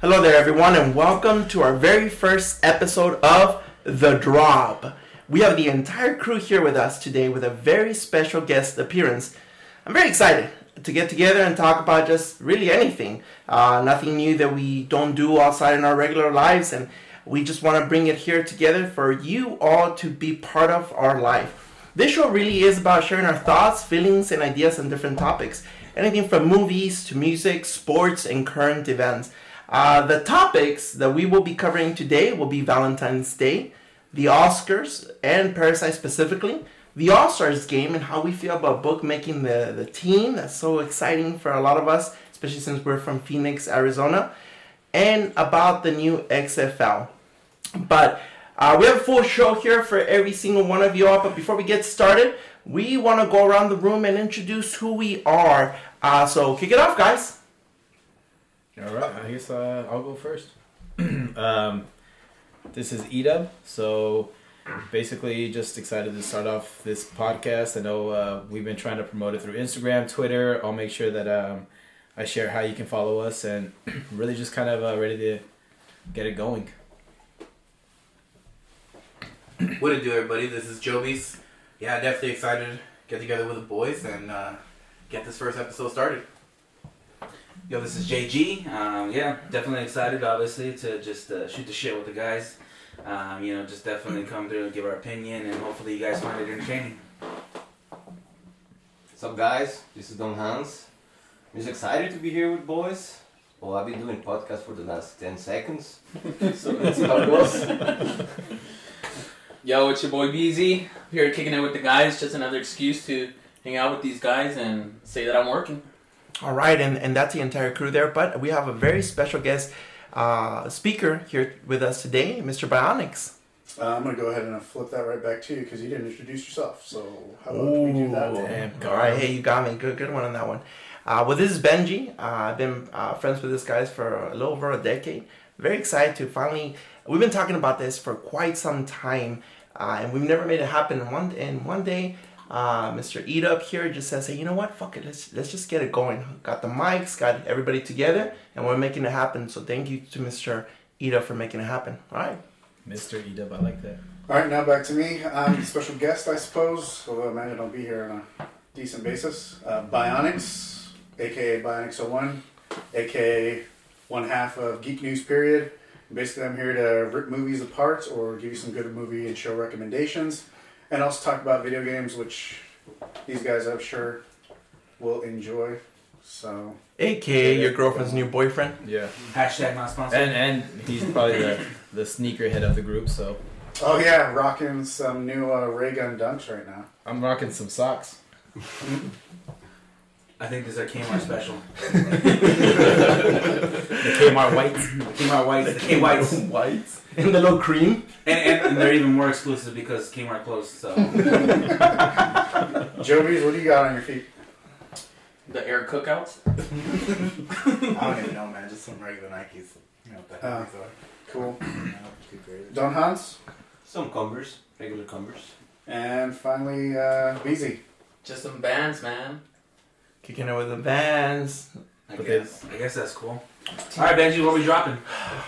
Hello there, everyone, and welcome to our very first episode of The Drop. We have the entire crew here with us today with a very special guest appearance. I'm very excited to get together and talk about just really anything. Uh, nothing new that we don't do outside in our regular lives, and we just want to bring it here together for you all to be part of our life. This show really is about sharing our thoughts, feelings, and ideas on different topics. Anything from movies to music, sports, and current events. Uh, the topics that we will be covering today will be Valentine's Day, the Oscars, and Parasite specifically, the All Stars game, and how we feel about Booker making the, the team. That's so exciting for a lot of us, especially since we're from Phoenix, Arizona, and about the new XFL. But uh, we have a full show here for every single one of you all, but before we get started, we want to go around the room and introduce who we are. Uh, so kick it off, guys. All right, I guess uh, I'll go first. um, this is Edub. So basically, just excited to start off this podcast. I know uh, we've been trying to promote it through Instagram, Twitter. I'll make sure that um, I share how you can follow us and really just kind of uh, ready to get it going. What it do, everybody? This is Joby's. Yeah, definitely excited to get together with the boys and uh, get this first episode started. Yo, this is JG. Um, yeah, definitely excited, obviously, to just uh, shoot the shit with the guys. Um, you know, just definitely come through and give our opinion, and hopefully you guys find it entertaining. What's up, guys? This is Don Hans. I'm just excited to be here with boys. Well, I've been doing podcast for the last 10 seconds, so let's see how it goes. Yo, it's your boy BZ. Here kicking it with the guys. Just another excuse to hang out with these guys and say that I'm working. All right, and, and that's the entire crew there. But we have a very special guest uh, speaker here with us today, Mr. Bionics. Uh, I'm going to go ahead and flip that right back to you because you didn't introduce yourself. So how about we do that? Ooh, then? All right, hey, you got me. Good, good one on that one. Uh, well, this is Benji. Uh, I've been uh, friends with this guys for a little over a decade. Very excited to finally. We've been talking about this for quite some time, uh, and we've never made it happen. And one and one day, uh, Mr. Edub here just says, "Hey, you know what? Fuck it. Let's let's just get it going. Got the mics, got everybody together, and we're making it happen. So thank you to Mr. Edub for making it happen. All right. Mr. Edub, I like that. All right, now back to me. I'm the special guest, I suppose, although I imagine I'll be here on a decent basis. Uh, Bionics, aka Bionics 01, aka one half of Geek News Period. Basically, I'm here to rip movies apart or give you some good movie and show recommendations, and also talk about video games, which these guys, I'm sure, will enjoy. So, AKA your girlfriend's new boyfriend. Yeah, Hashtag not sponsored. and and he's probably the the sneaker head of the group. So oh yeah, rocking some new uh, ray gun dunks right now. I'm rocking some socks. I think this is our Kmart special. The Kmart whites. The Kmart whites, the K whites, and, Whites in the little cream. and, and they're even more exclusive because Kmart closed. So Joby's, what do you got on your feet? The air cookouts. I don't even know, man. Just some regular Nikes. You know what the Uh. hell these are. Cool. Not too. Don Hans, Some cumbers, regular cumbers. and finally uh, Beezy. Just some Vans, man. Kicking it with the Vans. I But they- guess I guess that's cool. All right, Benji, what are we dropping?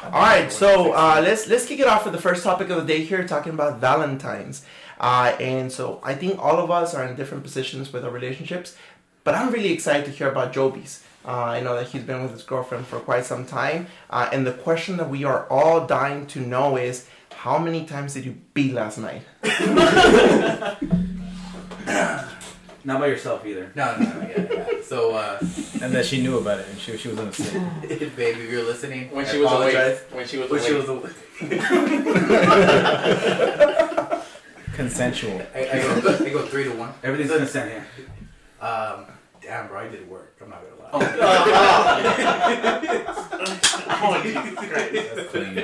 All right, so uh, let's let's kick it off with the first topic of the day here, talking about Valentine's. Uh, and so I think all of us are in different positions with our relationships, but I'm really excited to hear about Joby's. Uh, I know that he's been with his girlfriend for quite some time, uh, and the question that we are all dying to know is, how many times did you beat last night? Not by yourself either. No, no, no, yeah, yeah. So, uh, And that she knew about it, and she she was on the same. babe, if you're listening, When I she was awake. When she was When she awake. was awake. Consensual. I, I, go, I go three to one. Everything's consent here. Um, damn, bro, I did work. I'm not gonna lie. oh, Jesus Christ. That's clean.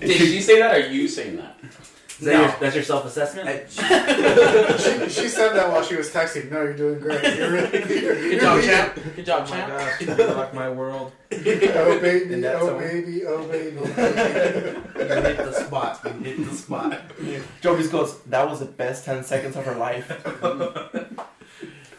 Did she say that or are you saying that? Is that No. your, that's your self-assessment? I- She, she said that while she was texting. No, you're doing great. You're really you're, Good you're job, beating champ. Good job, Oh my champ. gosh, you rock my world. Oh baby, And oh, that's oh all. baby, oh baby. You hit the spot. You hit the spot. Joby's goes, that was the best 10 seconds of her life.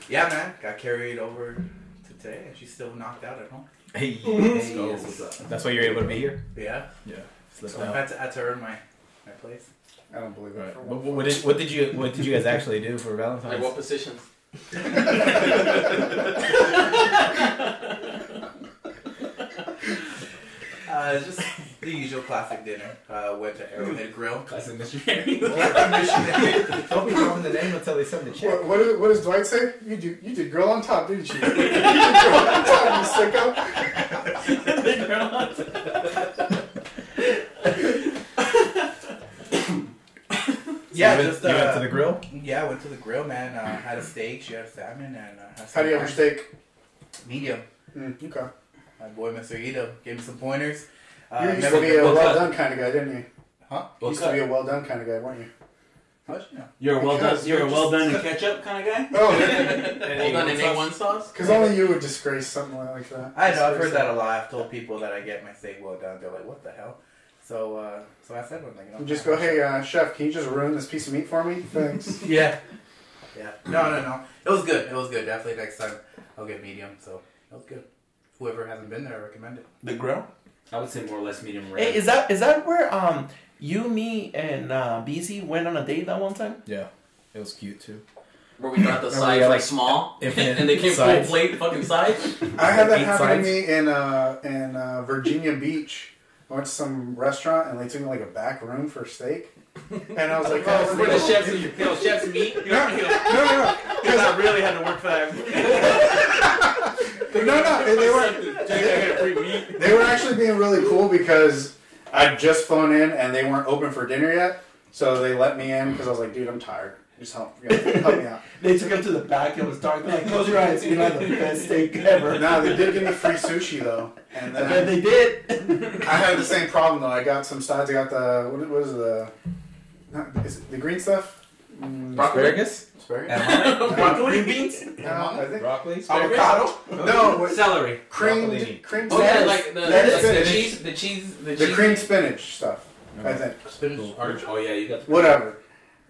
Yeah, man. Got carried over to today, and she's still knocked out at home. Hey, Let's go. That's. That's why you're able to be here. Yeah. Yeah. Slipped So I had to, had to earn my, my place. I don't believe it. Right. for What, one. what, did, what did you What did you guys actually do for Valentine's? Like what positions? Uh, just the usual classic dinner. Uh, went to Arrowhead Grill. Classic missionary. Don't be throwing the name until they send the check. What, what, did, what does Dwight say? You do you did girl on top, didn't you? you did girl on top, you sicko. Yeah, you went, just you went uh, to the grill. yeah, I went to the grill, man. Uh, had a steak. She had a salmon, and uh, had How do you have your steak? medium. Mm, okay. My boy, Mr. Ito, gave me some pointers. Uh, you used never to be a well cut? done kind of guy, didn't you? Huh? You used to be a well done kind of guy, weren't you? How much? No. You're a well Because done. You're you're a well done in ketchup kind of guy. Oh, Hold on, in A1 sauce? because only you would disgrace something like that. I know. I've heard that a lot. I've told people that I get my steak well done. They're like, "What the hell?" So, uh, so I said one thing. You know, You just go, hey, uh, chef, can you just ruin this piece of meat for me? Thanks. Yeah. Yeah. No, no, no. It was good. It was good. Definitely next time I'll get medium. So it was good. Whoever hasn't been there, I recommend it. The grill. I would say more or less medium rare. Hey, is that is that where um you, me, and uh, BZ went on a date that one time? Yeah, it was cute too. Where we got the Remember sides got, like like, small, infinite and they came full sides? plate fucking sides. I had that Eight happen sides. to me in uh, in uh, Virginia Beach. I went to some restaurant and they took me like a back room for steak, and I was like, oh, oh Where the chefs, you know, chefs meet. You know, know, no, no, because I really had to work for that. no, no, and they were they were actually being really cool because I'd just flown in and they weren't open for dinner yet, so they let me in because I was like, dude, I'm tired. Just help, you know, help me out. They took him to the back. It was dark. They're like, close your eyes. You know, the best steak ever. No, they did give me free sushi though, and I bet then they did. I had the same problem though. I got some sides. I got the what, what is the not, is it the green stuff? Mm, Asparagus, Asparagus. Broccoli beans. no, I think broccoli, Avocado. no what, Celery. creamed Broccoli. cream Oh yeah, like the, Lettuce like the cheese, the cheese, the, the cheese. cream spinach stuff. I think Spinach. Artichoke. Oh yeah, you got the whatever.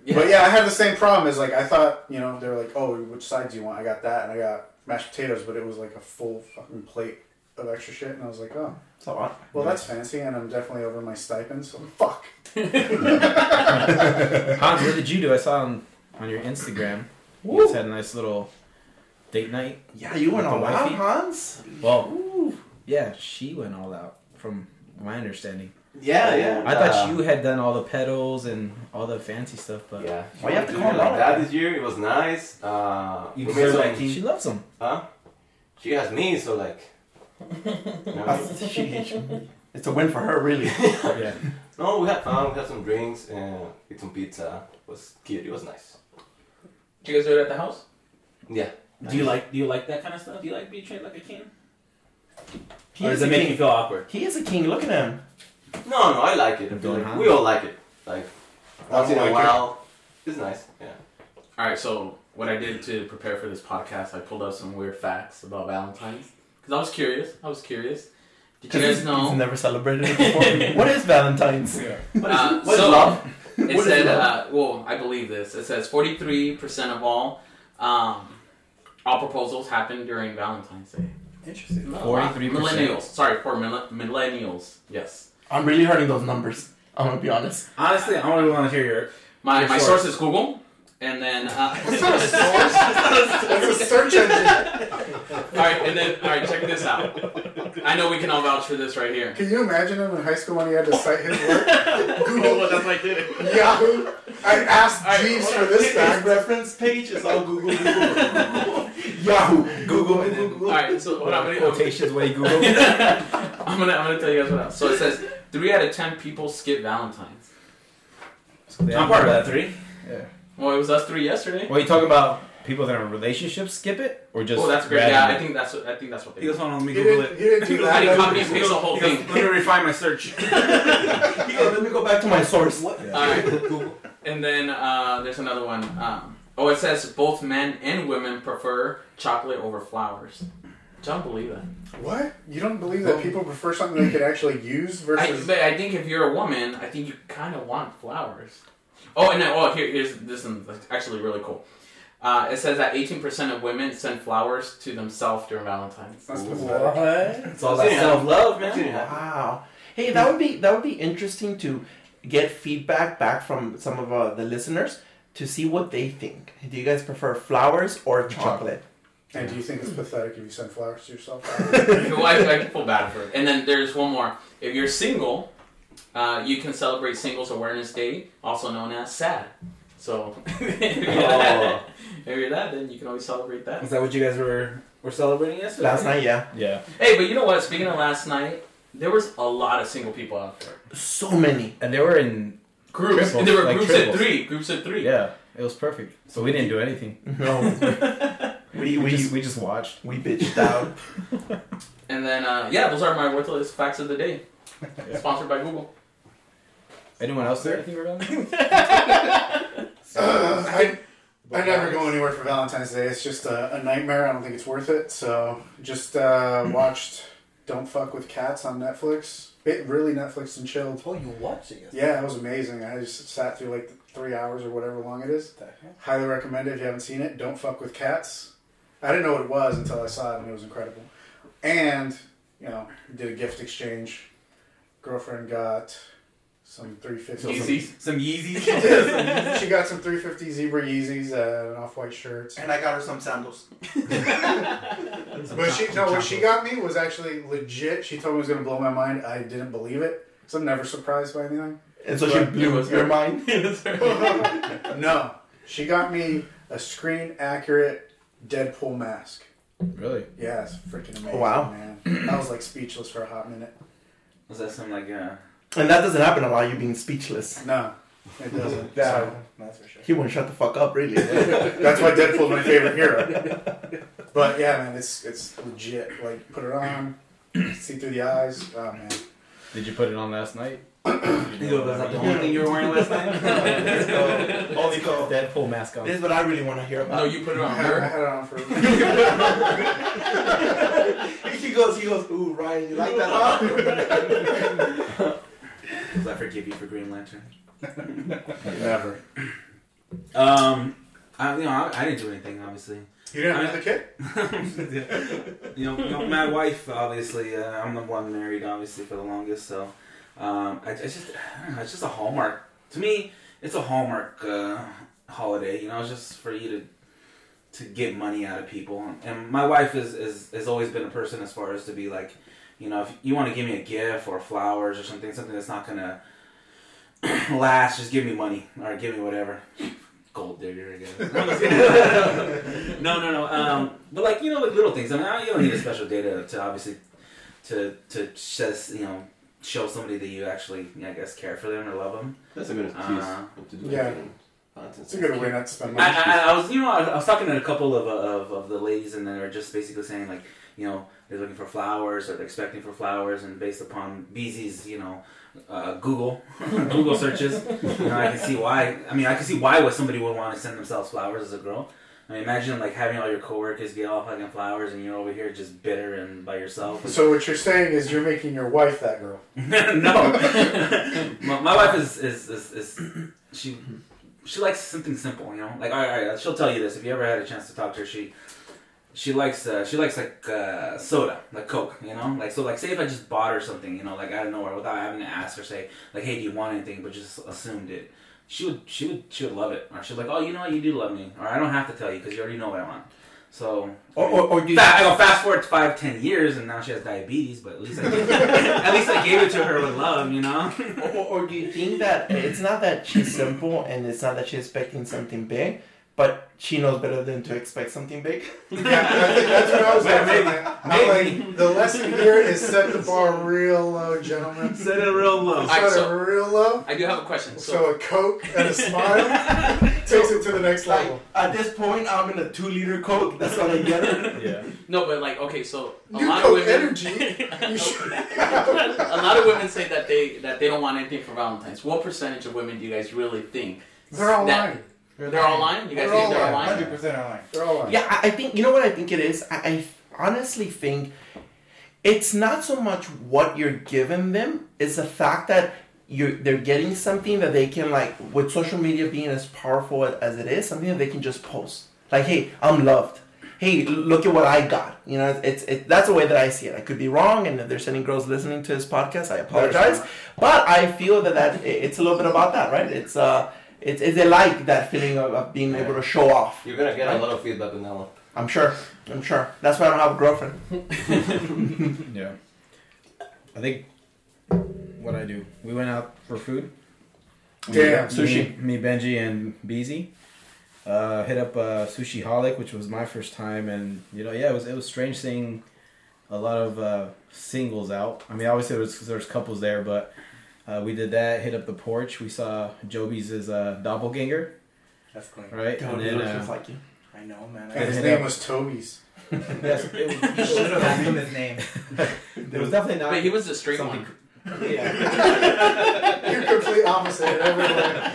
Yeah. But yeah, I had the same problem. Is like I thought, you know, they were like, "Oh, which side do you want?" I got that, and I got mashed potatoes, but it was like a full fucking plate of extra shit, and I was like, "Oh, So uh, well, that's fancy," and I'm definitely over my stipend, so fuck. Hans, what did you do? I saw on on your Instagram. You guys had a nice little date night. yeah, you went all out, wifey? Hans. Well, Ooh. yeah, she went all out, from my understanding. Yeah, yeah. I thought uh, you had done all the petals and all the fancy stuff, but Yeah. Why you have to Doing call it her like that this year. It was nice. Uh, You made deserve some- that, she loves them. Huh? She has me, so like. you know what She- she- it's a win for her, really. Yeah. No, we had fun. We had some drinks and ate some pizza. It was cute. It was nice. Did you guys do it at the house? Yeah. Do you like Do you like that kind of stuff? Do you like being treated like a king? He or does it make king. you feel awkward? He is a king. Look at him. No, no, I like it. I feel like we all like it. Like once in don't a like it. while, it's nice. Yeah. All right, so what I did to prepare for this podcast, I pulled up some weird facts about Valentine's because I was curious. I was curious. Did you guys He's know? never celebrated it before. what is Valentine's? Uh, what is so love? it What is said, love? uh, well, I believe this. It says forty-three percent of all, um, all proposals happen during Valentine's Day. Interesting. 43%. Millennials. Sorry, for mille- millennials. Yes. I'm really hurting those numbers. I'm gonna be honest. Honestly, I only want to hear your. My Your my source. source is Google, and then. Uh, That's not a source. That's a search engine. all right, and then all right, check this out. I know we can all vouch for this right here. Can you imagine him in high school when he had to cite his work? Google, that's why I did it. Yahoo. I asked Alright, Jeeves hold for this His fact. reference page is all Google, Google, Google. Yahoo, Google, and then Google. All right, so what I'm gonna, Quotations way Google. I'm gonna I'm gonna tell you guys what else. So it says three out of ten people skip Valentine's. I'm part of that three. Yeah. Well, it was us three yesterday. Well, you talking about people that are in relationships skip it, or just? Oh, that's great. Yeah, I think that's what, I think that's what they. He goes, hold on, let me He Google didn't, it. he didn't do I that. didn't copy and paste the whole He goes, thing. let me refine my search. He goes, let me go back to my source. All right, Google. And then uh, there's another one. Um, oh, it says both men and women prefer chocolate over flowers. Don't believe that. What? You don't believe that people prefer something they could actually use I, versus? but I think if you're a woman, I think you kind of want flowers. Oh, and then, oh, here, here's this one. That's actually really cool. Uh, it says that 18% of women send flowers to themselves during Valentine's. That's pathetic. What? It's all about Yeah. self love, man. Wow. Hey, that would be that would be interesting to get feedback back from some of uh, the listeners to see what they think. Do you guys prefer flowers or chocolate? And do you think it's pathetic if you send flowers to yourself? well, I, I feel bad for it. And then there's one more. If you're single, uh, you can celebrate Singles Awareness Day, also known as SAD. So if you're, that, if you're that, then you can always celebrate that. Is that what you guys were were celebrating yesterday? Last night, yeah. Yeah. Hey, but you know what? Speaking of last night, there was a lot of single people out there. So many. And they were in Groups. Triples, and there were like groups triples. of three. Groups of three. yeah. It was perfect. So we didn't do anything. No. we We we just we just watched. we bitched out. And then, uh, yeah, those are my worthless facts of the day. Sponsored by Google. Anyone else there? Anything around? Uh, I, I never go anywhere for Valentine's Day. It's just a, a nightmare. I don't think it's worth it. So just uh, watched Don't Fuck with Cats on Netflix. It really Netflix and chilled. Oh, you watched it? Yeah, it was amazing. I just sat through like three hours or whatever long it is. Highly recommend it if you haven't seen it. Don't fuck with cats. I didn't know what it was until I saw it and it was incredible. And, you know, did a gift exchange. Girlfriend got some 350 Yeezys. Some Yeezys. she got some 350 zebra Yeezys uh, and off-white shirts. And I got her some sandals. But she no, what she got me was actually legit. She told me it was gonna blow my mind. I didn't believe it. So I'm never surprised by anything. And so she blew it was your her. mind. no, she got me a screen accurate Deadpool mask. really? Yeah, it's freaking amazing. Wow. man. I was like speechless for a hot minute. Was that some like uh? And that doesn't happen a lot, you being speechless. No, it doesn't. Yeah, So, that's for sure. He won't shut the fuck up, really. that's why Deadpool's my favorite hero. But yeah, man, it's it's legit. Like put it on, see through the eyes. Oh man. Did you put it on last night? Was that the only thing you were wearing last night? Only call. Deadpool mask on. This is what I really want to hear about. No, you put it on had, I her. had it on for. he goes, he goes, ooh, Ryan, you like that, huh? Because I forgive you for Green Lantern. Never. Um, I, you know, I, I didn't do anything. Obviously, You didn't have the kid? you know, you know, my wife. Obviously, uh, I'm the one married. Obviously, for the longest. So, um, I, I just, I know, it's just a hallmark to me. It's a hallmark uh, holiday. You know, it's just for you to to get money out of people. And my wife is is has always been a person as far as to be like, you know, if you want to give me a gift or flowers or something, something that's not gonna last, just give me money or give me whatever. Gold digger, I guess. no, no, no. Um, but like you know, like little things. I mean, you don't need a special day to, to obviously to to just you know show somebody that you actually, I guess, care for them or love them. That's a good excuse Uh, to do yeah. It's a good way not to spend money. I, I was, you know, I, I was talking to a couple of, of, of the ladies, and they're just basically saying like, you know, they're looking for flowers or they're expecting for flowers, and based upon Beezy's, you know, uh, Google Google searches, you know, I can see why. I mean, I can see why would somebody would want to send themselves flowers as a girl. I mean, imagine like having all your coworkers get all fucking flowers, and you're over here just bitter and by yourself. So what you're saying is you're making your wife that girl. no, my, my wife is, is is is she she likes something simple, you know. Like all right, all right, she'll tell you this if you ever had a chance to talk to her. She she likes uh, she likes like uh, soda, like Coke, you know. Like so, like say if I just bought her something, you know, like out of nowhere without having to ask her, say like, hey, do you want anything? But just assumed it. She would she would she would love it, or she's like, oh, you know what, you do love me, or I don't have to tell you because you already know what I want. So Or, or, or do you, Fa- I go fast forward five, ten years, and now she has diabetes. But at least I gave, at least I gave it to her with love, you know. or, or- or do you think that it's not that she's simple and it's not that she's expecting something big, but she knows better than to expect something big? Yeah, I think that's what I was Maybe. saying. I'm like, the lesson here is set the bar real low, gentlemen. Set it real low. Alright, Set so- it real low. I do have a question. So, So a Coke and a smile takes it to the next Like, level. at this point, I'm in a two liter Coke. That's all I get her. Yeah. no, but like, okay, so a New lot Coke of women, Energy. A lot of women say that they that they don't want anything for Valentine's. What percentage of women do you guys really think? They're all that- lying. They're all lying. You guys They're think all they're all lying. lying? Hundred percent online. They're all lying. Yeah, I I think you know what I think it is. I, I honestly think it's not so much what you're giving them; it's the fact that you they're getting something that they can like with social media being as powerful as it is, something that they can just post. Like, hey, I'm loved. Hey, look at what I got. You know, it's it, that's the way that I see it. I could be wrong, and if there's any girls listening to this podcast, I apologize. But I feel that that it's a little bit about that, right? It's uh, it's, it's they like that feeling of, of being able to show off. You're gonna get a lot of feedback on that one. I'm sure. I'm sure. That's why I don't have a girlfriend. Yeah. I think what I do. We went out for food. Damn. Sushi. Me, me Benji, and Beezy. Uh, hit up uh, Sushi Holic, which was my first time, and you know, yeah, it was it was strange seeing a lot of uh, singles out. I mean, obviously there was there's couples there, but uh, we did that. Hit up the porch. We saw Joby's uh, doppelganger, That's clean. right? Dude, and then uh, just like you. I know, man. And his name up- was Toby's. yes, it, was, You should have asked him his name. it was definitely not. But he was the straight something. one. Yeah. You're complete opposite everywhere.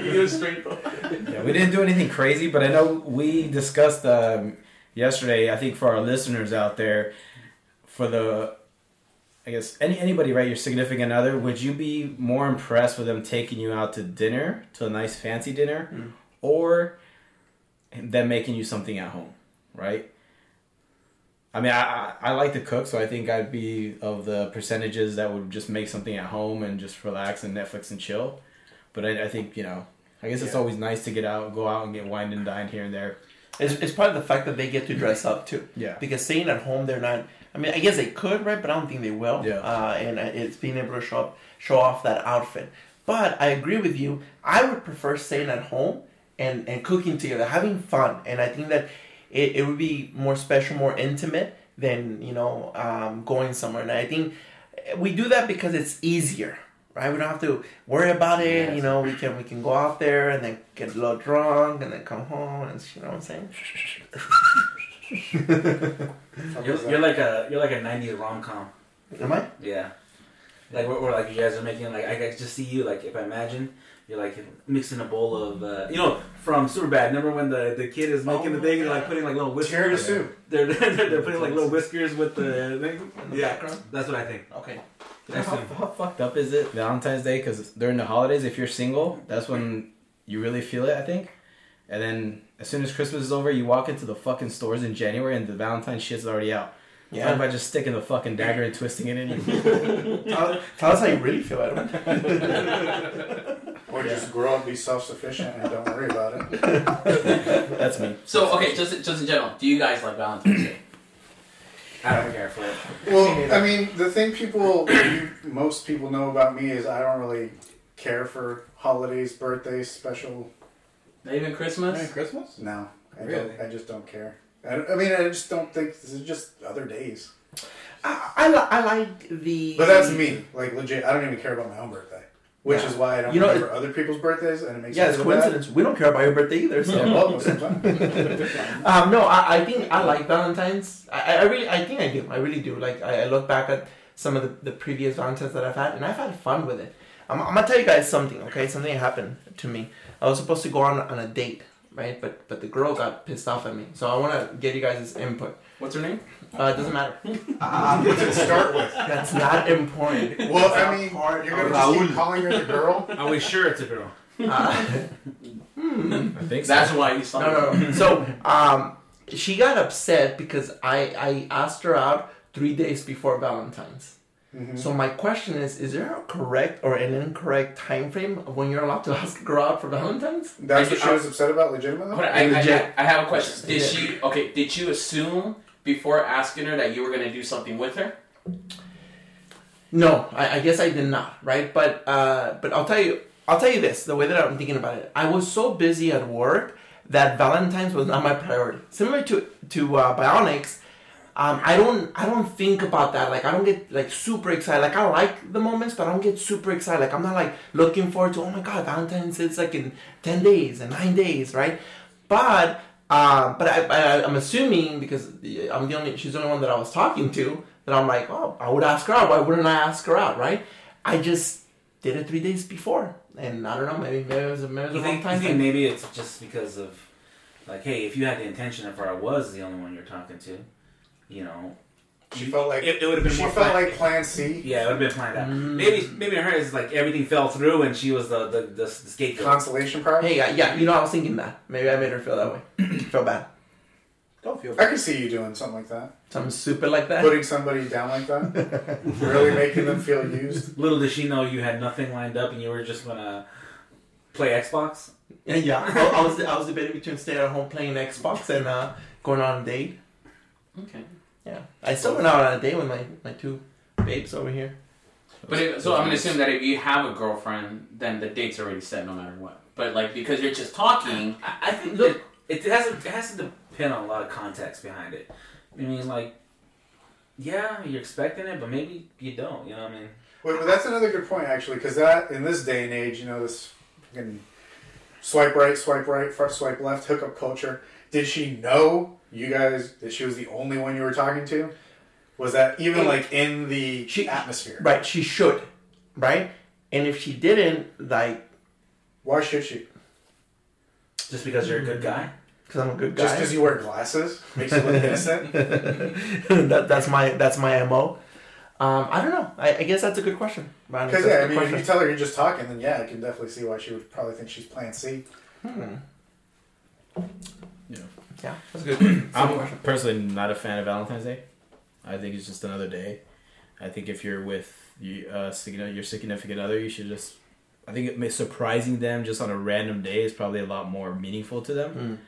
he was straight though. Yeah, we didn't do anything crazy, but I know we discussed um, yesterday. I think for our listeners out there, for the, I guess any anybody right, your significant other, would you be more impressed with them taking you out to dinner, to a nice fancy dinner, Mm. or them making you something at home, right? I mean, I, I I like to cook, so I think I'd be of the percentages that would just make something at home and just relax and Netflix and chill. But I, I think you know, I guess it's always nice to get out, go out and get wine and dine here and there. It's, it's probably the fact that they get to dress up too. Yeah, Because staying at home, they're not. I mean, I guess they could, right? But I don't think they will. Yeah. Uh, and uh, it's being able to show up, show off that outfit. But I agree with you. I would prefer staying at home and and cooking together, having fun. And I think that it, it would be more special, more intimate than you know um, going somewhere. And I think we do that because it's easier. Right, we don't have to worry about it. You know, we can we can go out there and then get a little drunk and then come home and you know what I'm saying. You're, you're like a you're like a '90s rom com. Am I? Yeah. Like we're like you guys are making like I can just see you like if I imagine you're like mixing a bowl of uh, you know from Superbad. Remember when the, the kid is making the thing and like putting like little whiskers. Tiramisu. They're, they're they're putting like little whiskers with the thing. In the Yeah, background? that's what I think. Okay. How, how fucked up is it Valentine's Day? Because during the holidays, if you're single, that's when you really feel it. I think. And then as soon as Christmas is over, you walk into the fucking stores in January and the Valentine's shit's already out. Yeah. Yeah. by just sticking the fucking dagger and twisting it in you. tell, tell us how you really feel, Edwin. Or just grow up and be self sufficient and don't worry about it. That's me. So okay, just just in general, do you guys like Valentine's Day? I don't care for it. Well, I mean, the thing people, most people know about me is I don't really care for holidays, birthdays, special. Not even Christmas. Christmas? No, I Really? don't. I just don't care. I, I mean, I just don't think this is just other days. I, I, li- I like the. But that's me. Like legit, I don't even care about my own birthday, which Yeah. is why I don't You know, remember other people's birthdays, and it makes Yeah, me it's feel bad. coincidence. We don't care about your birthday either. So. Yeah, well, most of the time. um, no, I, I think I like Valentine's. I, I really, I think I do. I really do. Like I, I look back at some of the, the previous Valentines that I've had, and I've had fun with it. I'm, I'm gonna tell you guys something. Okay, something happened to me. I was supposed to go on on a date, right? But but the girl got pissed off at me. So I want to get you guys' input. What's her name? Uh, it doesn't matter. What's it start with? That's not important. Well, It's I mean, part you're gonna just keep calling her the girl. Are we sure it's a girl? Uh, I think so. That's why you saw. No, no, no. So, um, she got upset because I, I asked her out three days before Valentine's. Mhm. So my question is: Is there a correct or an incorrect time frame of when you're allowed to ask a girl out for Valentine's? That's I what do- she was upset about, legitimately. Hold on, I, I, Legit. I have a question. Did Yeah. she? Okay, did you assume before asking her that you were gonna do something with her? No, I, I guess I did not. Right, but uh, but I'll tell you, I'll tell you this: the way that I'm thinking about it, I was so busy at work that Valentine's was not my priority. Similar to to uh, Bionics, um, I don't I don't think about that. Like I don't get like super excited. Like I like the moments, but I don't get super excited. Like I'm not like looking forward to oh my god, Valentine's is like in ten days and nine days, right? But um, but I, I I'm assuming because I'm the only she's the only one that I was talking to that I'm like oh I would ask her out. Why wouldn't I ask her out, right? I just did it three days before, and I don't know maybe maybe it was a, maybe it was You a wrong think, you time. think maybe it's just because of like, hey, if you had the intention of her, I was the only one you're talking to, you know, She felt like it, it would have been she more. felt plan- like Plan C. yeah, it would have been planned out. Mm. Maybe maybe her is like everything fell through and she was the the, the, the scapegoat. Consolation prize. Hey, yeah, yeah, you know, I was thinking that. Maybe I made her feel that way. feel bad. Don't feel I could see you doing something like that. Something stupid like that. Putting somebody down like that. really making them feel used. Little did she know you had nothing lined up and you were just gonna play Xbox. Yeah, yeah. I, I was I was debating between staying at home playing Xbox and uh, going on a date. Okay. Yeah, I still went out on a date with my my two babes over here. But if, so I'm gonna assume that if you have a girlfriend, then the date's already set no matter what. But like because you're just talking, I, I think look, it, it has it has to depend on a lot of context behind it. I mean, like, yeah, you're expecting it, but maybe you don't. You know what I mean? Wait, but that's another good point actually, because that in this day and age, you know, this fucking swipe right, swipe right, swipe left hookup culture. Did she know you guys that she was the only one you were talking to? Was that even like in the She- atmosphere? Right, she should, right? And if she didn't, like, Why should she? Just because you're a good guy. because I'm a good guy. Just because you wear glasses makes you look innocent? that, that's my that's my mo. Um, I don't know. I, I guess that's a good question. Because That's a yeah, I good mean, if question. you tell her you're just talking, then yeah, I can definitely see why she would probably think she's Plan C. Hmm. Yeah. Yeah, that's good. that's a good I'm personally not a fan of Valentine's Day. I think it's just another day. I think if you're with you, uh, your significant other, you should just. I think it may, surprising them just on a random day is probably a lot more meaningful to them. Mm.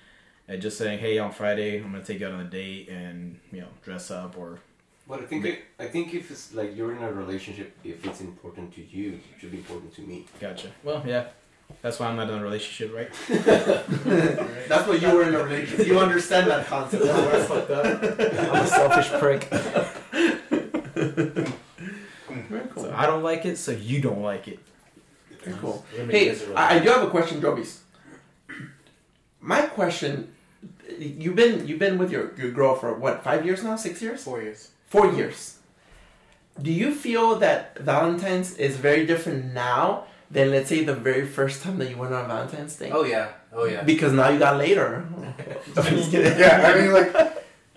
And just saying, "Hey, on Friday, I'm gonna take you out on a date and you know dress up or But I think it, I think if it's like you're in a relationship, if it's important to you, it should be important to me. gotcha." Well, yeah, that's why I'm not in a relationship, right? That's what you were in a relationship. You understand that concept. That's why it's fucked up. I'm a selfish prick. Very cool. So I don't like it, so you don't like it. Very cool. We're gonna make Hey, this a I, I do have a question, Jobies. My question: You've been you've been with your, your girl for what five years now? Six years? four years. Four years. Do you feel that Valentine's is very different now than let's say the very first time that you went on Valentine's Day? Oh yeah. Oh yeah. Because now you got later. I'm just kidding. Yeah, I mean, like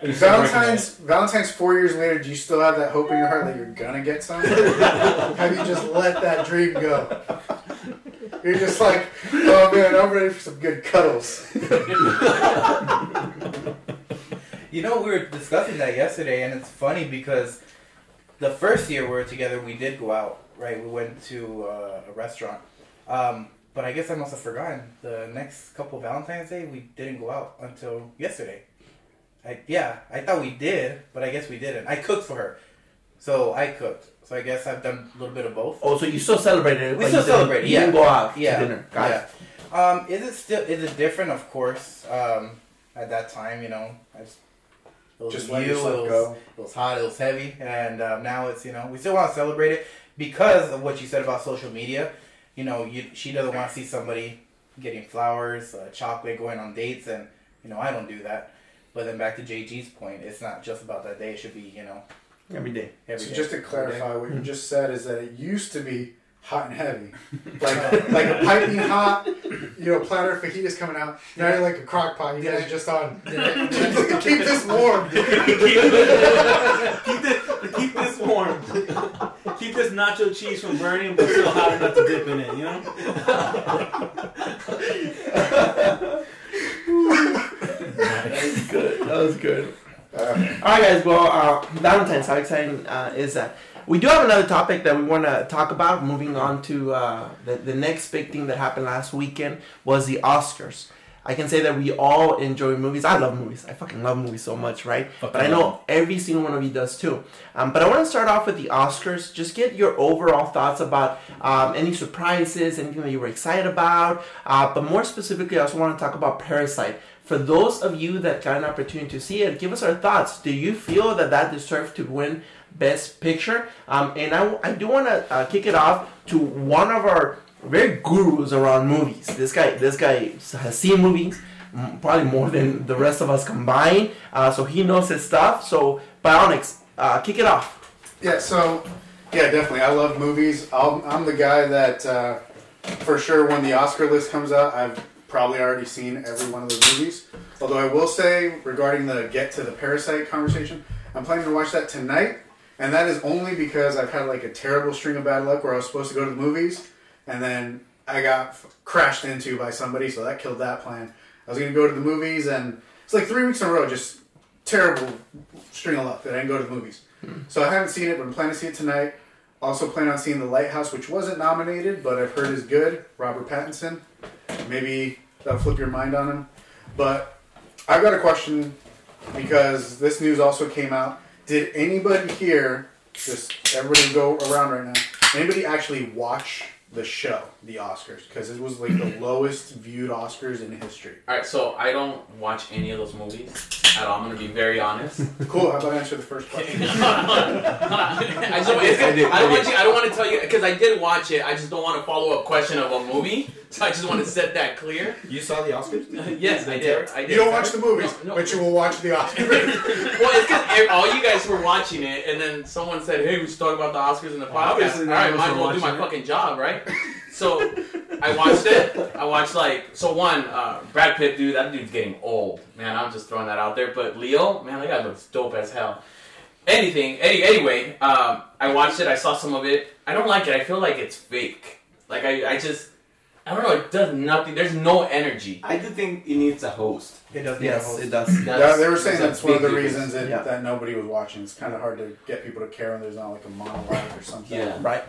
Valentine's. Valentine's four years later. Do you still have that hope in your heart that you're gonna get some? have you just let that dream go? You're just like, oh man, I'm ready for some good cuddles. You know, we were discussing that yesterday, and it's funny because the first year we were together, we did go out, right? We went to uh, a restaurant. Um, but I guess I must have forgotten. The next couple Valentine's Day, we didn't go out until yesterday. I, yeah, I thought we did, but I guess we didn't. I cooked for her. So I cooked. So I guess I've done a little bit of both. Oh, so you still celebrated it? We still you didn't- celebrated, You yeah. didn't go out Yeah. to dinner. Got it. Yeah. Um, is it still is it different? Of course. Um, at that time, you know, I just it was Just you, let it was, go. It was hot. It was heavy, and um, now it's you know we still want to celebrate it because of what you said about social media. You know, you, she doesn't want to see somebody getting flowers, uh, chocolate, going on dates, and you know I don't do that. But then back to JG's point, it's not just about that day. It should be you know Every day. every So day. just to clarify, what you just said is that it used to be hot and heavy, like like a piping hot, you know, platter of fajitas coming out. Now you're like a crock pot. You guys are just on. Keep this warm. keep this keep this warm. Keep this nacho cheese from burning, but still hot enough to dip in it. You know. That was good. That was good. Uh, All right, guys. Well, uh, Valentine's. How exciting uh, is that? We do have another topic that we want to talk about. Moving on to uh, the the next big thing that happened last weekend was the Oscars. I can say that we all enjoy movies. I love movies. I fucking love movies so much, right? Fucking but I love know every single one of you does too. Um, but I want to start off with the Oscars. Just get your overall thoughts about um, any surprises, anything that you were excited about. Uh, but more specifically, I also want to talk about Parasite. For those of you that got an opportunity to see it, give us our thoughts. Do you feel that that deserved to win Best Picture? Um, and I, I do want to uh, kick it off to one of our very gurus around movies. This guy, this guy has seen movies probably more than the rest of us combined. Uh, so he knows his stuff. So Bionics, uh, kick it off. Yeah, so yeah, definitely. I love movies. I'll, I'm the guy that uh, for sure when the Oscar list comes out, I've probably already seen every one of those movies. Although I will say regarding the get to the Parasite conversation, I'm planning to watch that tonight, and that is only because I've had like a terrible string of bad luck where I was supposed to go to the movies, and then I got f- crashed into by somebody, so that killed that plan. I was gonna go to the movies, and it's like three weeks in a row, just terrible string of luck that I didn't go to the movies. Hmm. So I haven't seen it, but I'm planning to see it tonight. Also plan on seeing The Lighthouse, which wasn't nominated, but I've heard is good. Robert Pattinson. Maybe that'll flip your mind on him. But I've got a question because this news also came out. Did anybody here, just everybody go around right now, anybody actually watch the show, the Oscars? Because it was like the lowest viewed Oscars in history. All right, so I don't watch any of those movies at all. I'm gonna be very honest. Cool, how about I answer the first question? I, just, don't- it's- I did, I I don't want you. I don't want to tell you because I did watch it. I just don't want to follow up question of a movie. So I just want to set that clear. You saw the Oscars? yes, I did. I did. You don't watch the movies, No, no. but you will watch the Oscars. well, it's because all you guys were watching it, and then someone said, "Hey, we should talk about the Oscars in the podcast." Obviously, All none right, of us might as well do my it. fucking job, right? So I watched it. I watched like so one uh, Brad Pitt, dude. That dude's getting old, man. I'm just throwing that out there. But Leo, man, that guy looks dope as hell. Anything, any, anyway. Um, I watched it. I saw some of it. I don't like it. I feel like it's fake. Like I, I just, I don't know. It does nothing. There's no energy. I do think it needs a host. It does need a Yes, host. it does. Yeah, they were saying that's that's one of the reasons that, Yeah. that nobody was watching. It's kind of hard to get people to care when there's not like a monologue or something. Yeah. Right.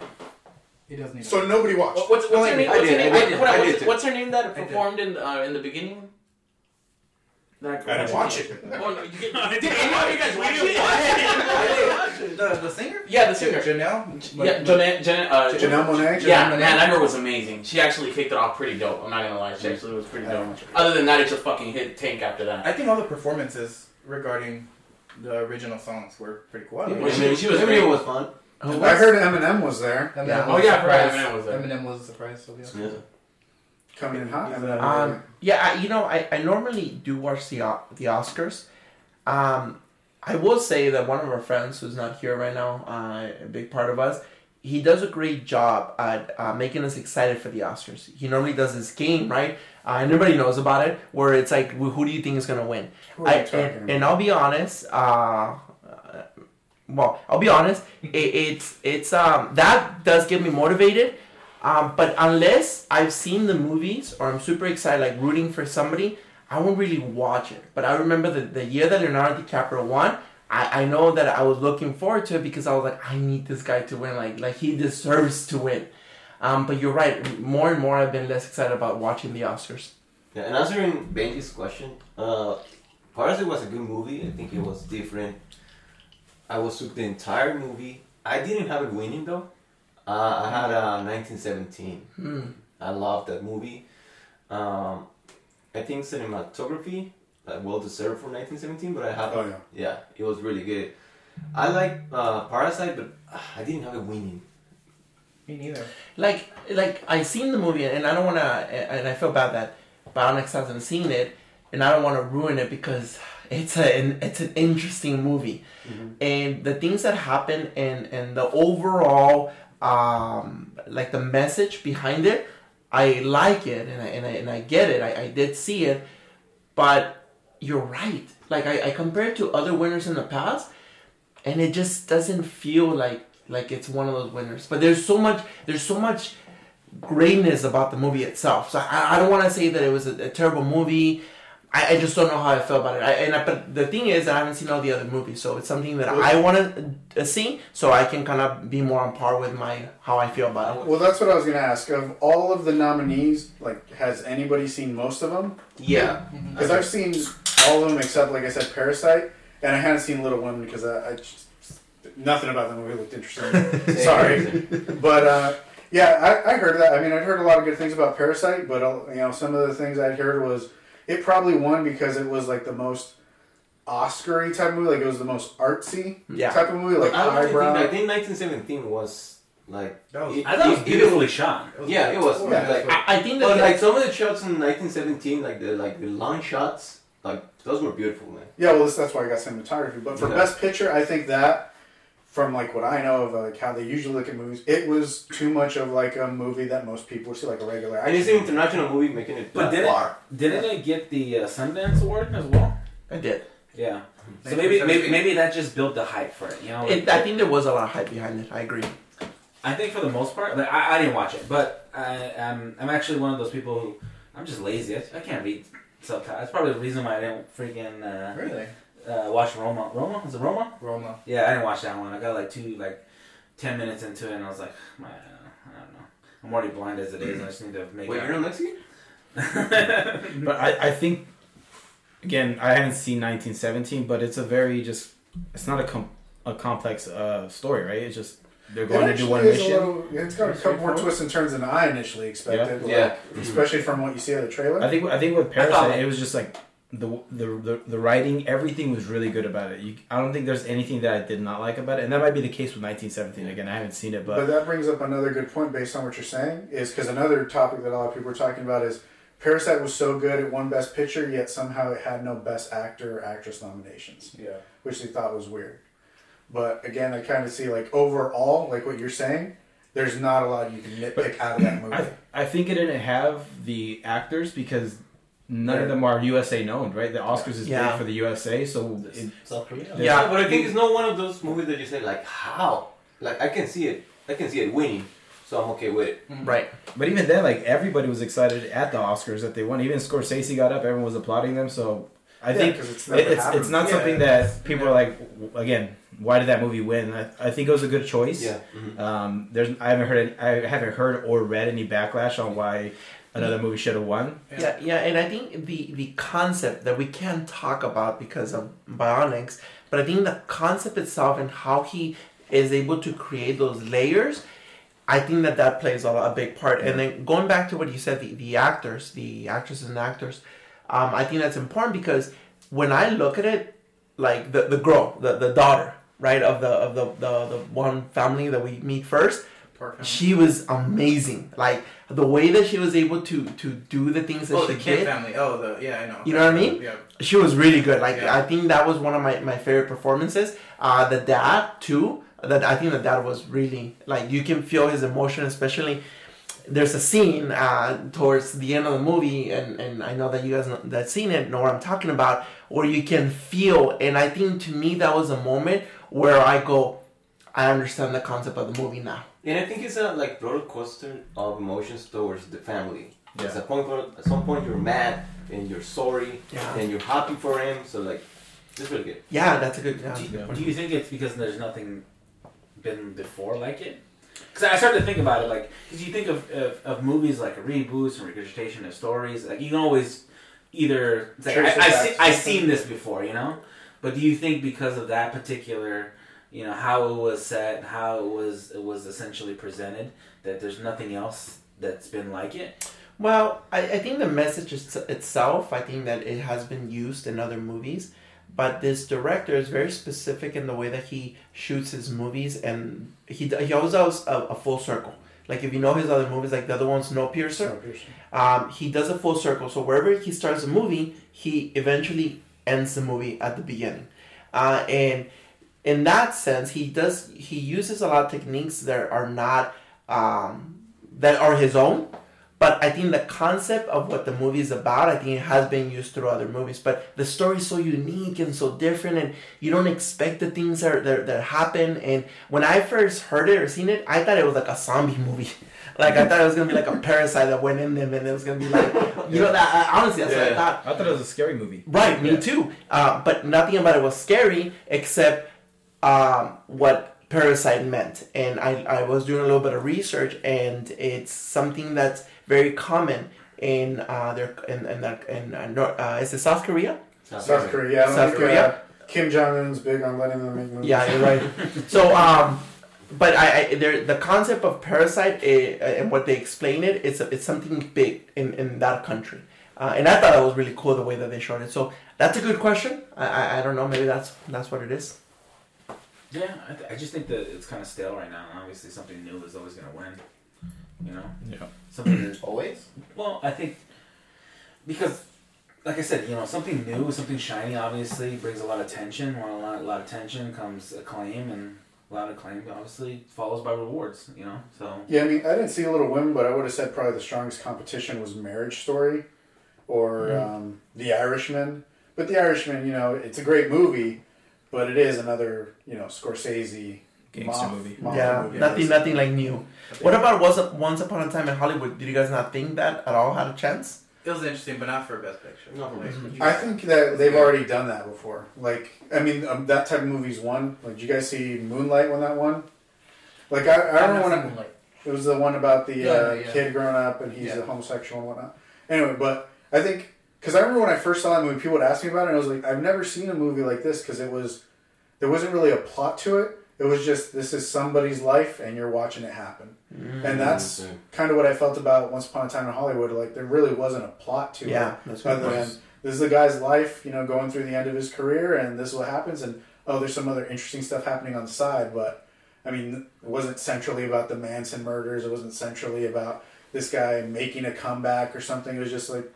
It does need a So nobody watched. What- What's, what's her name? I What's her name? I did, What- what's, what's her name that performed in uh, in the beginning? That I didn't watch it. Oh, you get, did any of you guys watch it? The, the singer? Yeah, the singer. Janelle? Yeah, Jeanette, Jeanette, uh, Janelle Monae. Yeah, Monáe. man, that girl was amazing. She actually kicked it off pretty dope. I'm not gonna lie, she actually was pretty I don't dope. watch it. Other than that, it just fucking hit tank after that. I think all the performances regarding the original songs were pretty cool. I don't know. She- she was Eminem great. was fun. I heard Eminem was there, Eminem Yeah. was Oh, a yeah, I forgot surprise. Eminem was there. Eminem was a surprise. So yeah. Yeah. coming in hot. Eminem. Um, yeah, I, you know, I, I normally do watch the the Oscars. Um, I will say that one of our friends who's not here right now, uh, a big part of us, he does a great job at uh, making us excited for the Oscars. He normally does this game, right? Uh, and everybody knows about it, where it's like, who who do you think is gonna win? I, and, and I'll be honest. Uh, uh, well, I'll be honest. It, it's it's um that does get me motivated. Um, but unless I've seen the movies or I'm super excited, like rooting for somebody, I won't really watch it. But I remember the, the year that Leonardo DiCaprio won. I, I know that I was looking forward to it because I was like, I need this guy to win. Like like he deserves to win. Um, but you're right. More and more, I've been less excited about watching the Oscars. Yeah, and answering Benji's question, uh, Parasite was a good movie. I think it was different. I was took the entire movie. I didn't have it winning though. Uh, I had uh, 1917. Hmm. I loved that movie. Um, I think cinematography, like, well deserved for 1917, but I have oh yeah. yeah, it was really good. I like uh, Parasite, but uh, I didn't have it winning. Me neither. like like I seen the movie and I don't want to and I feel bad that Bionics hasn't seen it and I don't want to ruin it because it's a an, it's an interesting movie and the things that happen and and the overall um like the message behind it I like it and I and I, and I get it I, I did see it but you're right like I, I compare it to other winners in the past and it just doesn't feel like like it's one of those winners. But there's so much there's so much greatness about the movie itself. So I, I don't want to say that it was a, a terrible movie. I, I just don't know how I feel about it. I, and I, but the thing is, I haven't seen all the other movies, so it's something that I want to uh, see, so I can kind of be more on par with my how I feel about it. Well, that's what I was gonna ask. Of all of the nominees, like, has anybody seen most of them? Yeah, Because I've seen all of them except, like I said, Parasite, and I hadn't seen Little Women because I, I just nothing about the movie looked interesting. Sorry, but uh, yeah, I, I heard that. I mean, I'd heard a lot of good things about Parasite, but uh, you know, some of the things I'd heard was it probably won because it was like the most Oscar-y type movie, like it was the most artsy Yeah. type of movie, like I, don't eyebrow. think, I think 1917 was like. That was- it- I thought it was beautifully shot. Yeah, it was. Yeah, like, I, I think that but like some of the shots in 1917, like the like the long shots, like those were beautiful, man. Yeah, well, this, that's why I got cinematography. But for Yeah. best picture, I think that, from like what I know of like how they usually look at movies, it was too much of like a movie that most people would see, like a regular. And it's action an international movie, making it But that did far. it, didn't it get the uh, Sundance Award as well? I did. Yeah. So Nice maybe maybe maybe that just built the hype for it. You know. It, I think there was a lot of hype behind it. I agree. I think for the most part, like, I, I didn't watch it, but I, I'm I'm actually one of those people who I'm just lazy. I, I can't read subtitles. That's probably the reason why I didn't freaking uh, Really? Uh, watch Roma. Roma is it Roma? Roma. Yeah, I didn't watch that one. I got like two like ten minutes into it, and I was like, man, I don't know. I'm already blind as it is. I just need to make. Wait, out. you're not Mexican? But I, I think, again, I haven't seen 1917, but it's a very just, it's not a com- a complex uh, story, right? It's just they're going it to do one mission. Little, it's got a couple more twists and turns than I initially expected. Yeah. like, Especially from what you see of the trailer. I think I think with I thought, Parasite, it was just like the, the the the writing, everything was really good about it. You, I don't think there's anything that I did not like about it, and that might be the case with 1917. Again, I haven't seen it, But but that brings up another good point based on what you're saying, is because another topic that a lot of people are talking about is Parasite was so good it won Best Picture, yet somehow it had no Best Actor or Actress nominations, Yeah. which they thought was weird. But again, I kind of see like overall, like what you're saying, there's not a lot you can nitpick out of that movie. I I think it didn't have the actors because none Right. of them are USA known, right? The Oscars is Yeah. big for the USA, so it, South Korea. Yeah. but I think it's not one of those movies that you say like how. Like I can see it. I can see it winning, so I'm okay with it. Right. But even then, like everybody was excited at the Oscars that they won. Even Scorsese got up; everyone was applauding them. So I Yeah, think 'cause it's it- it's it's not Yeah. something that people are like. Again, why did that movie win? I, I think it was a good choice. Yeah. Mhm. Um, there's I haven't heard any, I haven't heard or read any backlash on why another movie should have won. Yeah, yeah, and I think the the concept that we can't talk about because of bionics, but I think the concept itself and how he is able to create those layers, I think that that plays a, a big part. And then going back to what you said, the, the actors, the actresses and actors, um, I think that's important because when I look at it, like the, the girl, the, the daughter, right, of the of the, the, the one family that we meet first, Park she was amazing. Like the way that she was able to to do the things that Oh, she the Kid did. family. Oh, the yeah, I know. You know what I mean? Yeah. She was really good. Like Yeah. I think that was one of my, my favorite performances. Uh, the dad too. That I think the dad was really like you can feel his emotion, especially. There's a scene uh, towards the end of the movie, and, and I know that you guys know, that seen it know what I'm talking about, where you can feel, and I think to me that was a moment where I go, I understand the concept of the movie now. And I think it's a like roller coaster of emotions towards the family. Yeah. At some point, at some point you're mad and you're sorry Yeah. and you're happy for him. So like, it's really good. Yeah, that's a good. Yeah. Do you, do you think it's because there's nothing been before like it? Because I started to think about it, like, because you think of, of, of movies like reboots and regurgitation of stories, like you can always either say, Trace it I, I, back see, I something. seen this before, you know. But do you think because of that particular, you know, how it was set, how it was it was essentially presented, that there's nothing else that's been like it? Well, I, I think the message is, itself, I think that it has been used in other movies, but this director is very specific in the way that he shoots his movies, and he he always does a, a full circle. Like if you know his other movies, like the other one's Snowpiercer, um, he does a full circle. So wherever he starts a movie, he eventually ends the movie at the beginning, uh, and in that sense, he does he uses a lot of techniques that are not um, that are his own. But I think the concept of what the movie is about, I think it has been used through other movies. But the story is so unique and so different, and you don't expect the things that that, that happen. And when I first heard it or seen it, I thought it was like a zombie movie. Like I thought it was gonna be like a parasite that went in them, and it was gonna be like, you know, that I, honestly that's what I thought. I thought it was a scary movie. Right, me Yeah. too. Uh, but nothing about it was scary except um, what parasite meant. And I, I was doing a little bit of research, and it's something that's very common in uh, their in in, the, in uh, Nor- uh, is it South Korea? South Korea. Yeah, South think, Korea? Uh, Kim Jong Un's big on letting them make movies. Yeah, you're right. so, um, but I, I there the concept of parasite eh, and what they explain it, it's it's something big in in that country. Uh, and I thought that was really cool the way that they showed it. So that's a good question. I, I, I don't know. Maybe that's that's what it is. Yeah, I, th- I just think that it's kind of stale right now. Obviously, something new is always going to win. You know, Yeah. something that Always. Well, I think because, like I said, you know, something new, something shiny, obviously brings a lot of tension. When a lot, a lot of tension comes acclaim, and a lot of acclaim obviously follows by rewards. You know, so Yeah, I mean, I didn't see a Little Women, but I would have said probably the strongest competition was Marriage Story or Mm. um, The Irishman. but The Irishman, you know, it's a great movie, but it is another you know Scorsese Gangster mob- movie. mafia yeah, movie. nothing, nothing like new. What about was Once Upon a Time in Hollywood? Did you guys not think that at all had a chance? It was interesting, but not for best picture. Not for Best Like, Picture. I think that they've already done that before. Like, I mean, um, that type of movie's won. Like, did you guys see Moonlight when that won? Like, I, I remember when it, like, it was the one about the Yeah, uh, yeah. kid growing up and he's Yeah. a homosexual and whatnot. Anyway, but I think because I remember when I first saw that movie, people would ask me about it, and I was like, I've never seen a movie like this because it was there wasn't really a plot to it. It was just this is somebody's life and you're watching it happen, and that's Mm, kind of what I felt about Once Upon a Time in Hollywood. Like there really wasn't a plot to it Yeah, that's what other than this is the guy's life, you know, going through the end of his career, and this is what happens. And oh, there's some other interesting stuff happening on the side, but I mean, it wasn't centrally about the Manson murders. It wasn't centrally about this guy making a comeback or something. It was just like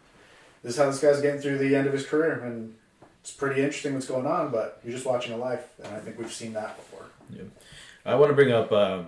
this is how this guy's getting through the end of his career, and it's pretty interesting what's going on. But you're just watching a life, and I think we've seen that before. Yeah, I want to bring up um,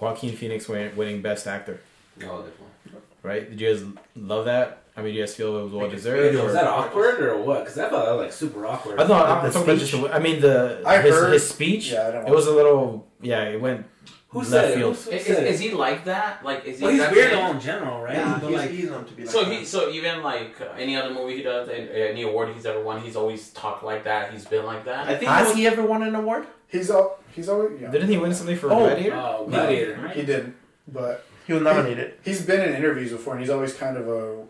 Joaquin Phoenix winning Best Actor. No, that one. Right? Did you guys love that? I mean, do you guys feel it was well deserved? Was that awkward or what? Because I thought that was like super awkward. I thought The I'm just. speech? I mean, the I his, heard- his speech. Yeah, I don't. It was a little. Yeah, it went Who left said it? field. Who Is, said is it? he like that? Like, is he? Well, he's that weird kind? in general, right? Yeah, But, he's, like, he's known to be like So that. he, so even like uh, any other movie he does, any award he's ever won, he's always talked like that. He's been like that. I think Has it was- he ever won an award? He's all. He's always. You know, Didn't he win something for Oh, Gladiator? oh, Gladiator, He didn't, but He was nominated. He's been in interviews before, and he's always kind of a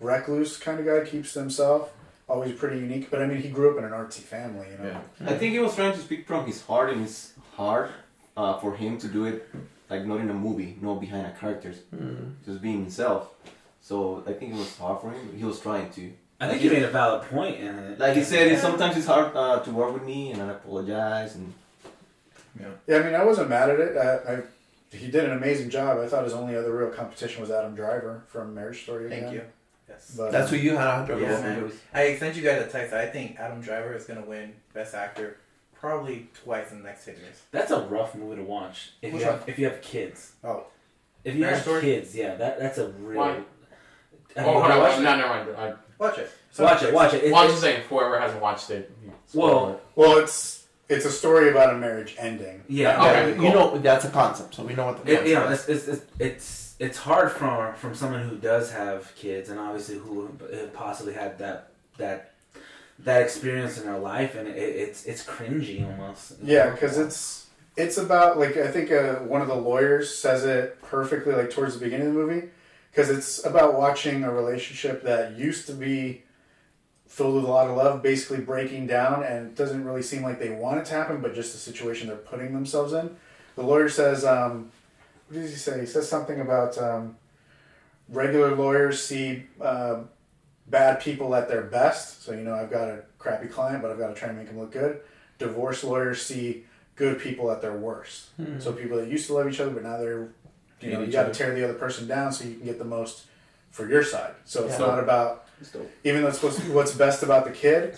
recluse kind of guy. Keeps to himself. Always pretty unique. But I mean, he grew up in an artsy family. You know. Yeah. I think he was trying to speak from his heart, and his hard uh, for him to do it, like not in a movie, not behind a characters, Mm. just being himself. So I think it was hard for him. He was trying to. I think he made a valid point in it. Like he said, it's, sometimes it's hard uh, to work with me, and I apologize. And Yeah, yeah. I mean, I wasn't mad at it. I, I he did an amazing job. I thought his only other real competition was Adam Driver from Marriage Story. Thank you. Yes. But, That's uh, who you had on Yeah, yeah. I sent you guys a text. I think Adam Driver is gonna win Best Actor probably twice in the next ten years. That's a rough movie to watch if Which you have if you have kids. Oh. If you Marriage have Story? kids, yeah, that that's a real. Why? Have you oh, hold never on, watched no, it? never mind. I, Watch it. Watch it, watch it. It- well, I'm it- just saying, whoever hasn't watched it. Well, Well, it's it's a story about a marriage ending. Yeah. Not Okay. really- You know that's a concept, so we know what the it, concept you know, is. it's, it's, it's, it's, it's hard from from someone who does have kids and obviously who have possibly had that that that experience in their life, and it, it's it's cringy almost. Yeah, because it's it's about like I think uh, one of the lawyers says it perfectly, like towards the beginning of the movie, because it's about watching a relationship that used to be filled with a lot of love, basically breaking down, and it doesn't really seem like they want it to happen, but just the situation they're putting themselves in. The lawyer says, um, "What does he say?" He says something about um, regular lawyers see uh, bad people at their best. So you know, I've got a crappy client, but I've got to try and make him look good. Divorce lawyers see good people at their worst. Hmm. So people that used to love each other, but now they're, you know, you got to tear the other person down so you can get the most for your side. So it's Yeah. not about It's even though it's supposed to be what's best about the kid.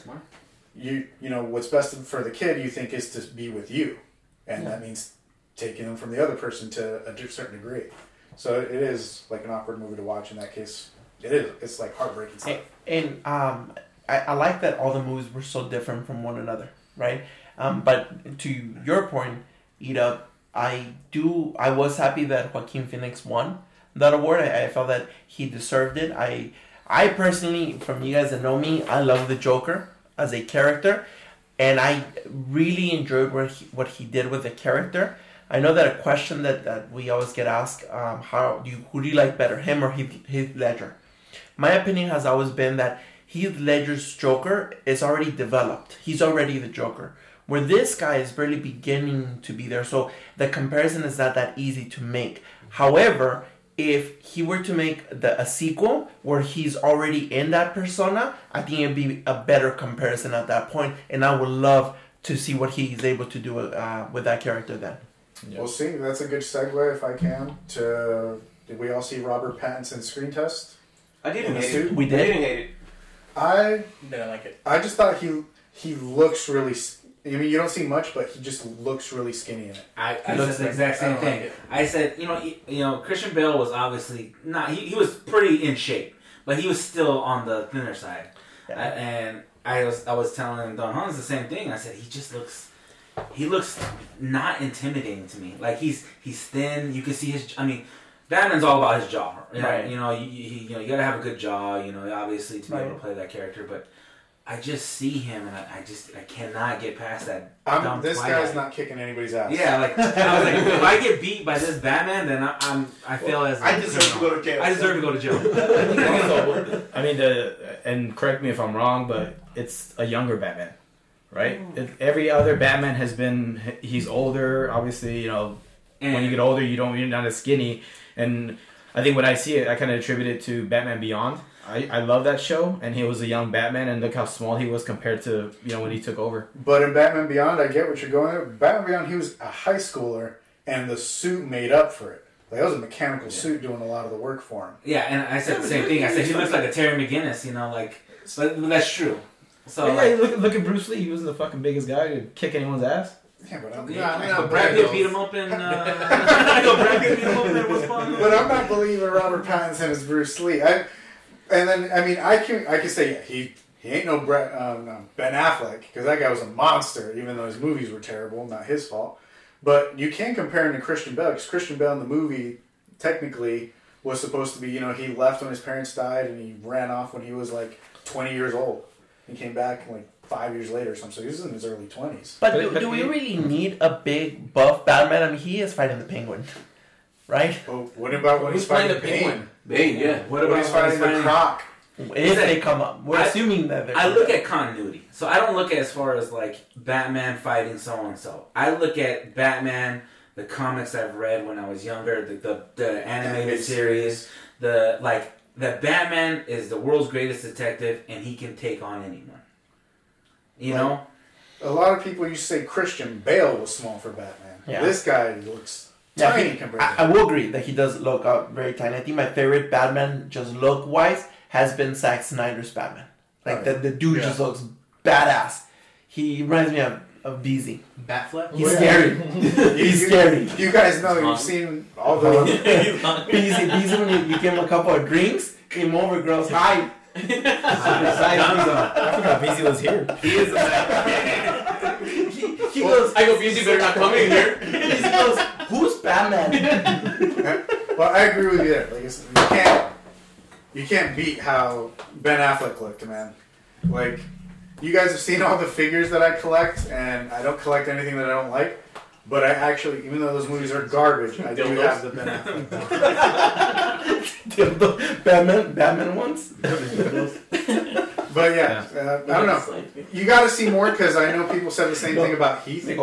You you know what's best for the kid you think is to be with you, and Yeah. that means taking them from the other person to a certain degree. So it is like an awkward movie to watch in that case. It is. It's like heartbreaking stuff. And um, I, I like that all the movies were so different from one another, right? Um, but to your point, Ida, I do. I was happy that Joaquin Phoenix won that award. I, I felt that he deserved it. I, I personally, from you guys that know me, I love the Joker as a character, and I really enjoyed what he, what he did with the character. I know that a question that, that we always get asked: um, How do you who do you like better, him or Heath, Heath Ledger? My opinion has always been that Heath Ledger's Joker is already developed. He's already the Joker. Where this guy is barely beginning to be there. So the comparison is not that easy to make. However, if he were to make the a sequel where he's already in that persona, I think it'd be a better comparison at that point, and I would love to see what he's able to do uh, with that character then. Yeah. We'll see. That's a good segue, if I can, to did we all see Robert Pattinson's screen test? I didn't hate it. We I did? didn't hate it. I Didn't like it. I just thought he he looks really. I mean, you don't see much, but he just looks really skinny in it. I, I looks said the exact same don't thing. like. I said, you know, he, you know, Christian Bale was obviously not. He, he was pretty in shape, but he was still on the thinner side. Yeah. I, and I was I was telling Don Hans the same thing. I said he just looks he looks not intimidating to me. Like he's he's thin. You can see his. I mean, Batman's all about his jaw. Yeah, Right. You know, you, you, you know, you gotta have a good jaw. You know, obviously to be able to play that character. But I just see him, and I, I just I cannot get past that. I'm, dumb this Twilight. guy's not kicking anybody's ass. Yeah, like I was like, if I get beat by this Batman, then I, I'm I feel as I deserve to go to jail. I deserve to go to jail. Also, I mean, the and correct me if I'm wrong, but it's a younger Batman, right? Oh. If every other Batman has been he's older. Obviously, you know, when you get older, you don't you're not as skinny. And I think when I see it, I kind of attribute it to Batman Beyond. I, I love that show, and he was a young Batman, and look how small he was compared to you know when he took over. But in Batman Beyond, I get what you're going there. Batman Beyond, he was a high schooler, and the suit made up for it. Like, that was a mechanical suit doing a lot of the work for him. Yeah, and I said the same thing. I said he looks like a Terry McGinnis, you know, like but that's true. So yeah, like, look, look at Bruce Lee. He wasn't the fucking biggest guy to kick anyone's ass. Yeah, but I'm, yeah, I'm not Brad Pitt believing- beat him up in. Uh, Yo, Brad Pitt beat him up in West Palm. But I'm not believing Robert Pattinson is Bruce Lee. I, and then I mean I can I can say yeah, he he ain't no Brett, um, no, Ben Affleck because that guy was a monster even though his movies were terrible not his fault. But you can't compare him to Christian Bale because Christian Bale in the movie technically was supposed to be you know he left when his parents died and he ran off when he was like 20 years old. He came back like five years later or something. So he was in his early 20s. But, But- do, do we really need a big buff Batman? I mean, he is fighting the Penguin, right? But what about when he's fighting the Penguin? Bane, yeah. What What about he's fighting when the he's Croc? If they come up, we're I- assuming that they're I look at continuity, so I don't look at as far as like Batman fighting so and so. I look at Batman, the comics I've read when I was younger, the the, the animated Animated series, the like that Batman is the world's greatest detective and he can take on anyone. You Right. know, A lot of people used to say Christian Bale was small for Batman. Yeah. This guy looks Yeah, tiny he- compared I, to I will agree that he does look uh, very tiny. I think my favorite Batman, just look wise, has been Zack Snyder's Batman. Like Oh, the, the dude yeah. just looks badass. He reminds me of, of Beezy. Batfleck? He's Yeah. scary. He's you, scary. You guys know you've seen all the. Beezy, Beezy, when you, you give him a couple of drinks, came over, girls, hi. Uh, I forgot Beezy was here. he is a Batman. he, he goes, I go, Busy better not come in here. Beezy goes, who's Batman? well, I agree with you there. Like you can't, you can't beat how Ben Affleck looked, man. Like you guys have seen all the figures that I collect, and I don't collect anything that I don't like. But I actually, even though those movies are garbage, I do Dildos? have the Ben Affleck. Dildo- Batman, Batman ones? But yeah, uh, I don't know. You got to see more because I know people said the same thing about Heath. They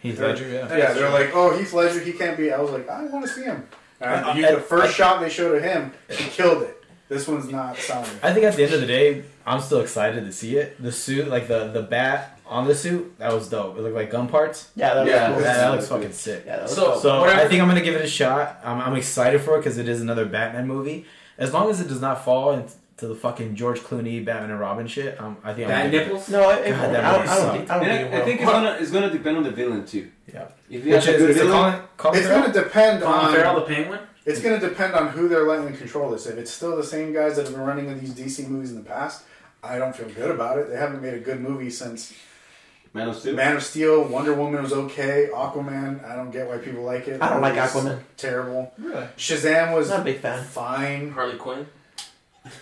Heath Ledger, yeah. Yeah, they're like, oh, Heath Ledger, he can't be. I was like, I want to see him. And Uh, you, uh, the first shot they showed of him, he killed it. This one's not selling. I think at the end of the day, I'm still excited to see it. The suit, like the the bat on the suit, that was dope. It looked like gun parts. yeah, that Yeah, cool. That, that looks fucking sick. Yeah, that So- cool. So Whatever. I think I'm gonna give it a shot. I'm, I'm excited for it because it is another Batman movie. As long as it does not fall into the fucking George Clooney Batman and Robin shit, um, I think I'm Bad gonna it- nipples. No, it, it God, that I don't, I don't think, I don't think it I, I think it's gonna it's gonna depend on the villain too. Yeah. If you Which have a good is it villain, Colin, Colin It's Farrell? going to depend Colin Farrell, on. the Penguin. It's going to depend on who they're letting control this. If it's still the same guys that have been running these DC movies in the past, I don't feel good about it. They haven't made a good movie since Man of Steel. Man of Steel. Wonder Woman was okay. Aquaman, I don't get why people like it. I don't like That movie's Aquaman. Terrible. Really? Shazam was Not a big fan. fine. Harley Quinn.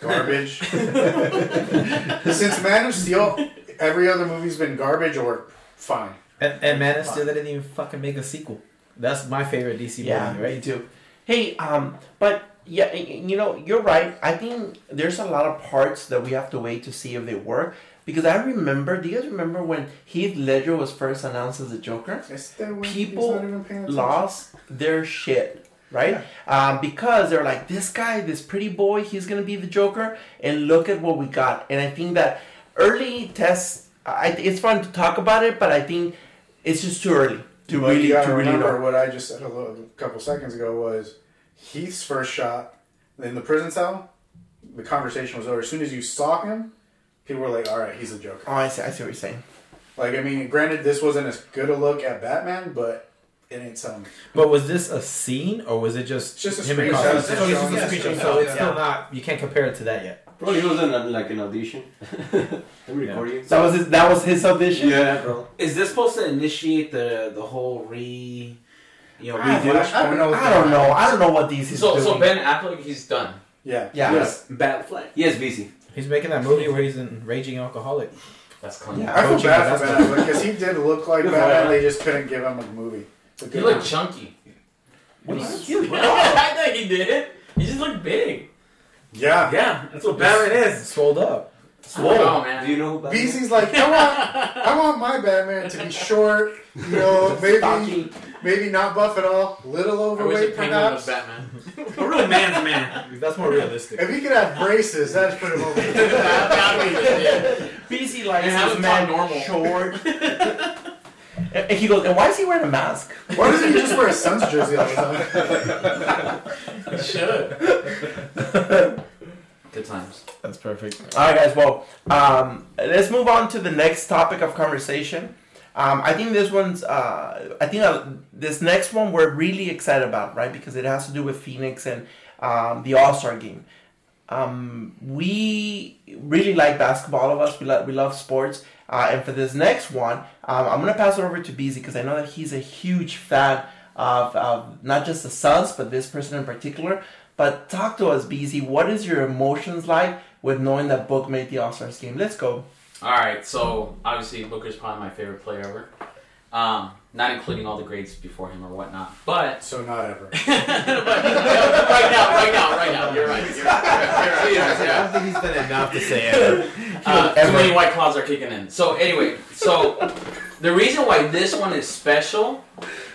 Garbage. Since Man of Steel, every other movie's been garbage or fine. And, and Man of Steel, they didn't even fucking make a sequel. That's my favorite DC Yeah, movie, me right? too. Hey, um, but yeah, y- y- you know, you're right. I think there's a lot of parts that we have to wait to see if they work. Because I remember, do you guys remember when Heath Ledger was first announced as the Joker? It's the- he's People not even paying attention. Lost their shit, right? Um, because they're like, this guy, this pretty boy, he's gonna be the Joker, and look at what we got. And I think that early tests, I, it's fun to talk about it, but I think it's just too early to But really, to really remember know. what I just said a, little, a couple seconds ago was Heath's first shot in the prison cell. The conversation was over. As soon as you saw him, people were like, "All right, he's a Joker." Oh, I see, I see what you're saying. Like, I mean, granted, this wasn't as good a look at Batman, but it ain't some. But was this a scene or was it just, just a him and screenshot. Cosmo? So just it's showing a the screenshot. screenshot, So it's yeah. still not. You can't compare it to that yet. Probably was an like an audition. Recording. So that was his, that was his audition. Yeah, bro. Is this supposed to initiate the the whole re, you know, Ah, redo? Flash- I don't know. I don't know. I don't know what these So, doing. so Ben Affleck, he's done. Yeah. yeah. Yes, Batfleck. Yes, busy. He's making that movie where he's a raging alcoholic. That's clean. Yeah. I feel bad for basketball. Batman because he did look like Good Batman. They just couldn't give him a movie. It's a He good looked one. chunky. What I is he- thought he did. He just looked big. Yeah. Yeah, that's what Batman is. Swolled up. I don't man. Do you know who Batman? Beezy's like, I want, I want my Batman to be short, you know, maybe, Stocky. Maybe not buff at all, little I wish overweight the penguin was perhaps. Batman. A real man's man. That's more realistic. If he could have braces, that'd put him over. That- that'd. BC likes And have his him man talk normal. short. and and he goes, and why is he wearing a mask? Why doesn't he just wear a Suns jersey all the time? He should. Good times. That's perfect. All right, guys. Well, um, let's move on to the next topic of conversation. Um, I think this one's. Uh, I think uh, this next one we're really excited about, right? Because it has to do with Phoenix and um, the All Star game. Um, we really like basketball. All of us, we love we love sports. Uh, and for this next one, um, I'm gonna pass it over to Beezy because I know that he's a huge fan of, of not just the Suns, but this person in particular. But talk to us, Beezy. What is your emotions like with knowing that Book made the All Stars game? Let's go. All right, so obviously Booker's probably my favorite player ever. Um, not including all the grades before him or whatnot, but So not ever. but right now, right now, right now, you're right. You're right. You're right. You're right. I don't think he's done enough to say ever. Uh, too many white claws are kicking in. So anyway, so the reason why this one is special,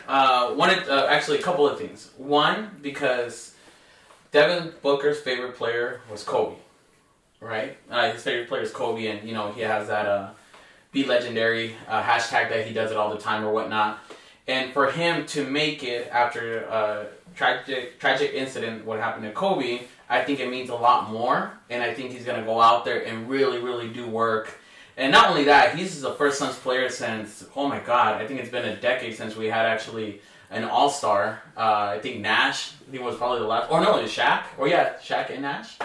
uh, one uh, actually a couple of things. One because Devin Booker's favorite player was Kobe, right? Uh, his favorite player is Kobe, and you know he has that uh, be legendary uh, hashtag that he does it all the time or whatnot. And for him to make it after a tragic tragic incident, what happened to Kobe, I think it means a lot more. And I think he's gonna go out there and really, really do work. And not only that, he's the first Suns player since oh my god, I think it's been a decade since we had actually an All Star. Uh, I think Nash, I think was probably the last. Or no, it was Shaq. Or yeah, Shaq and Nash.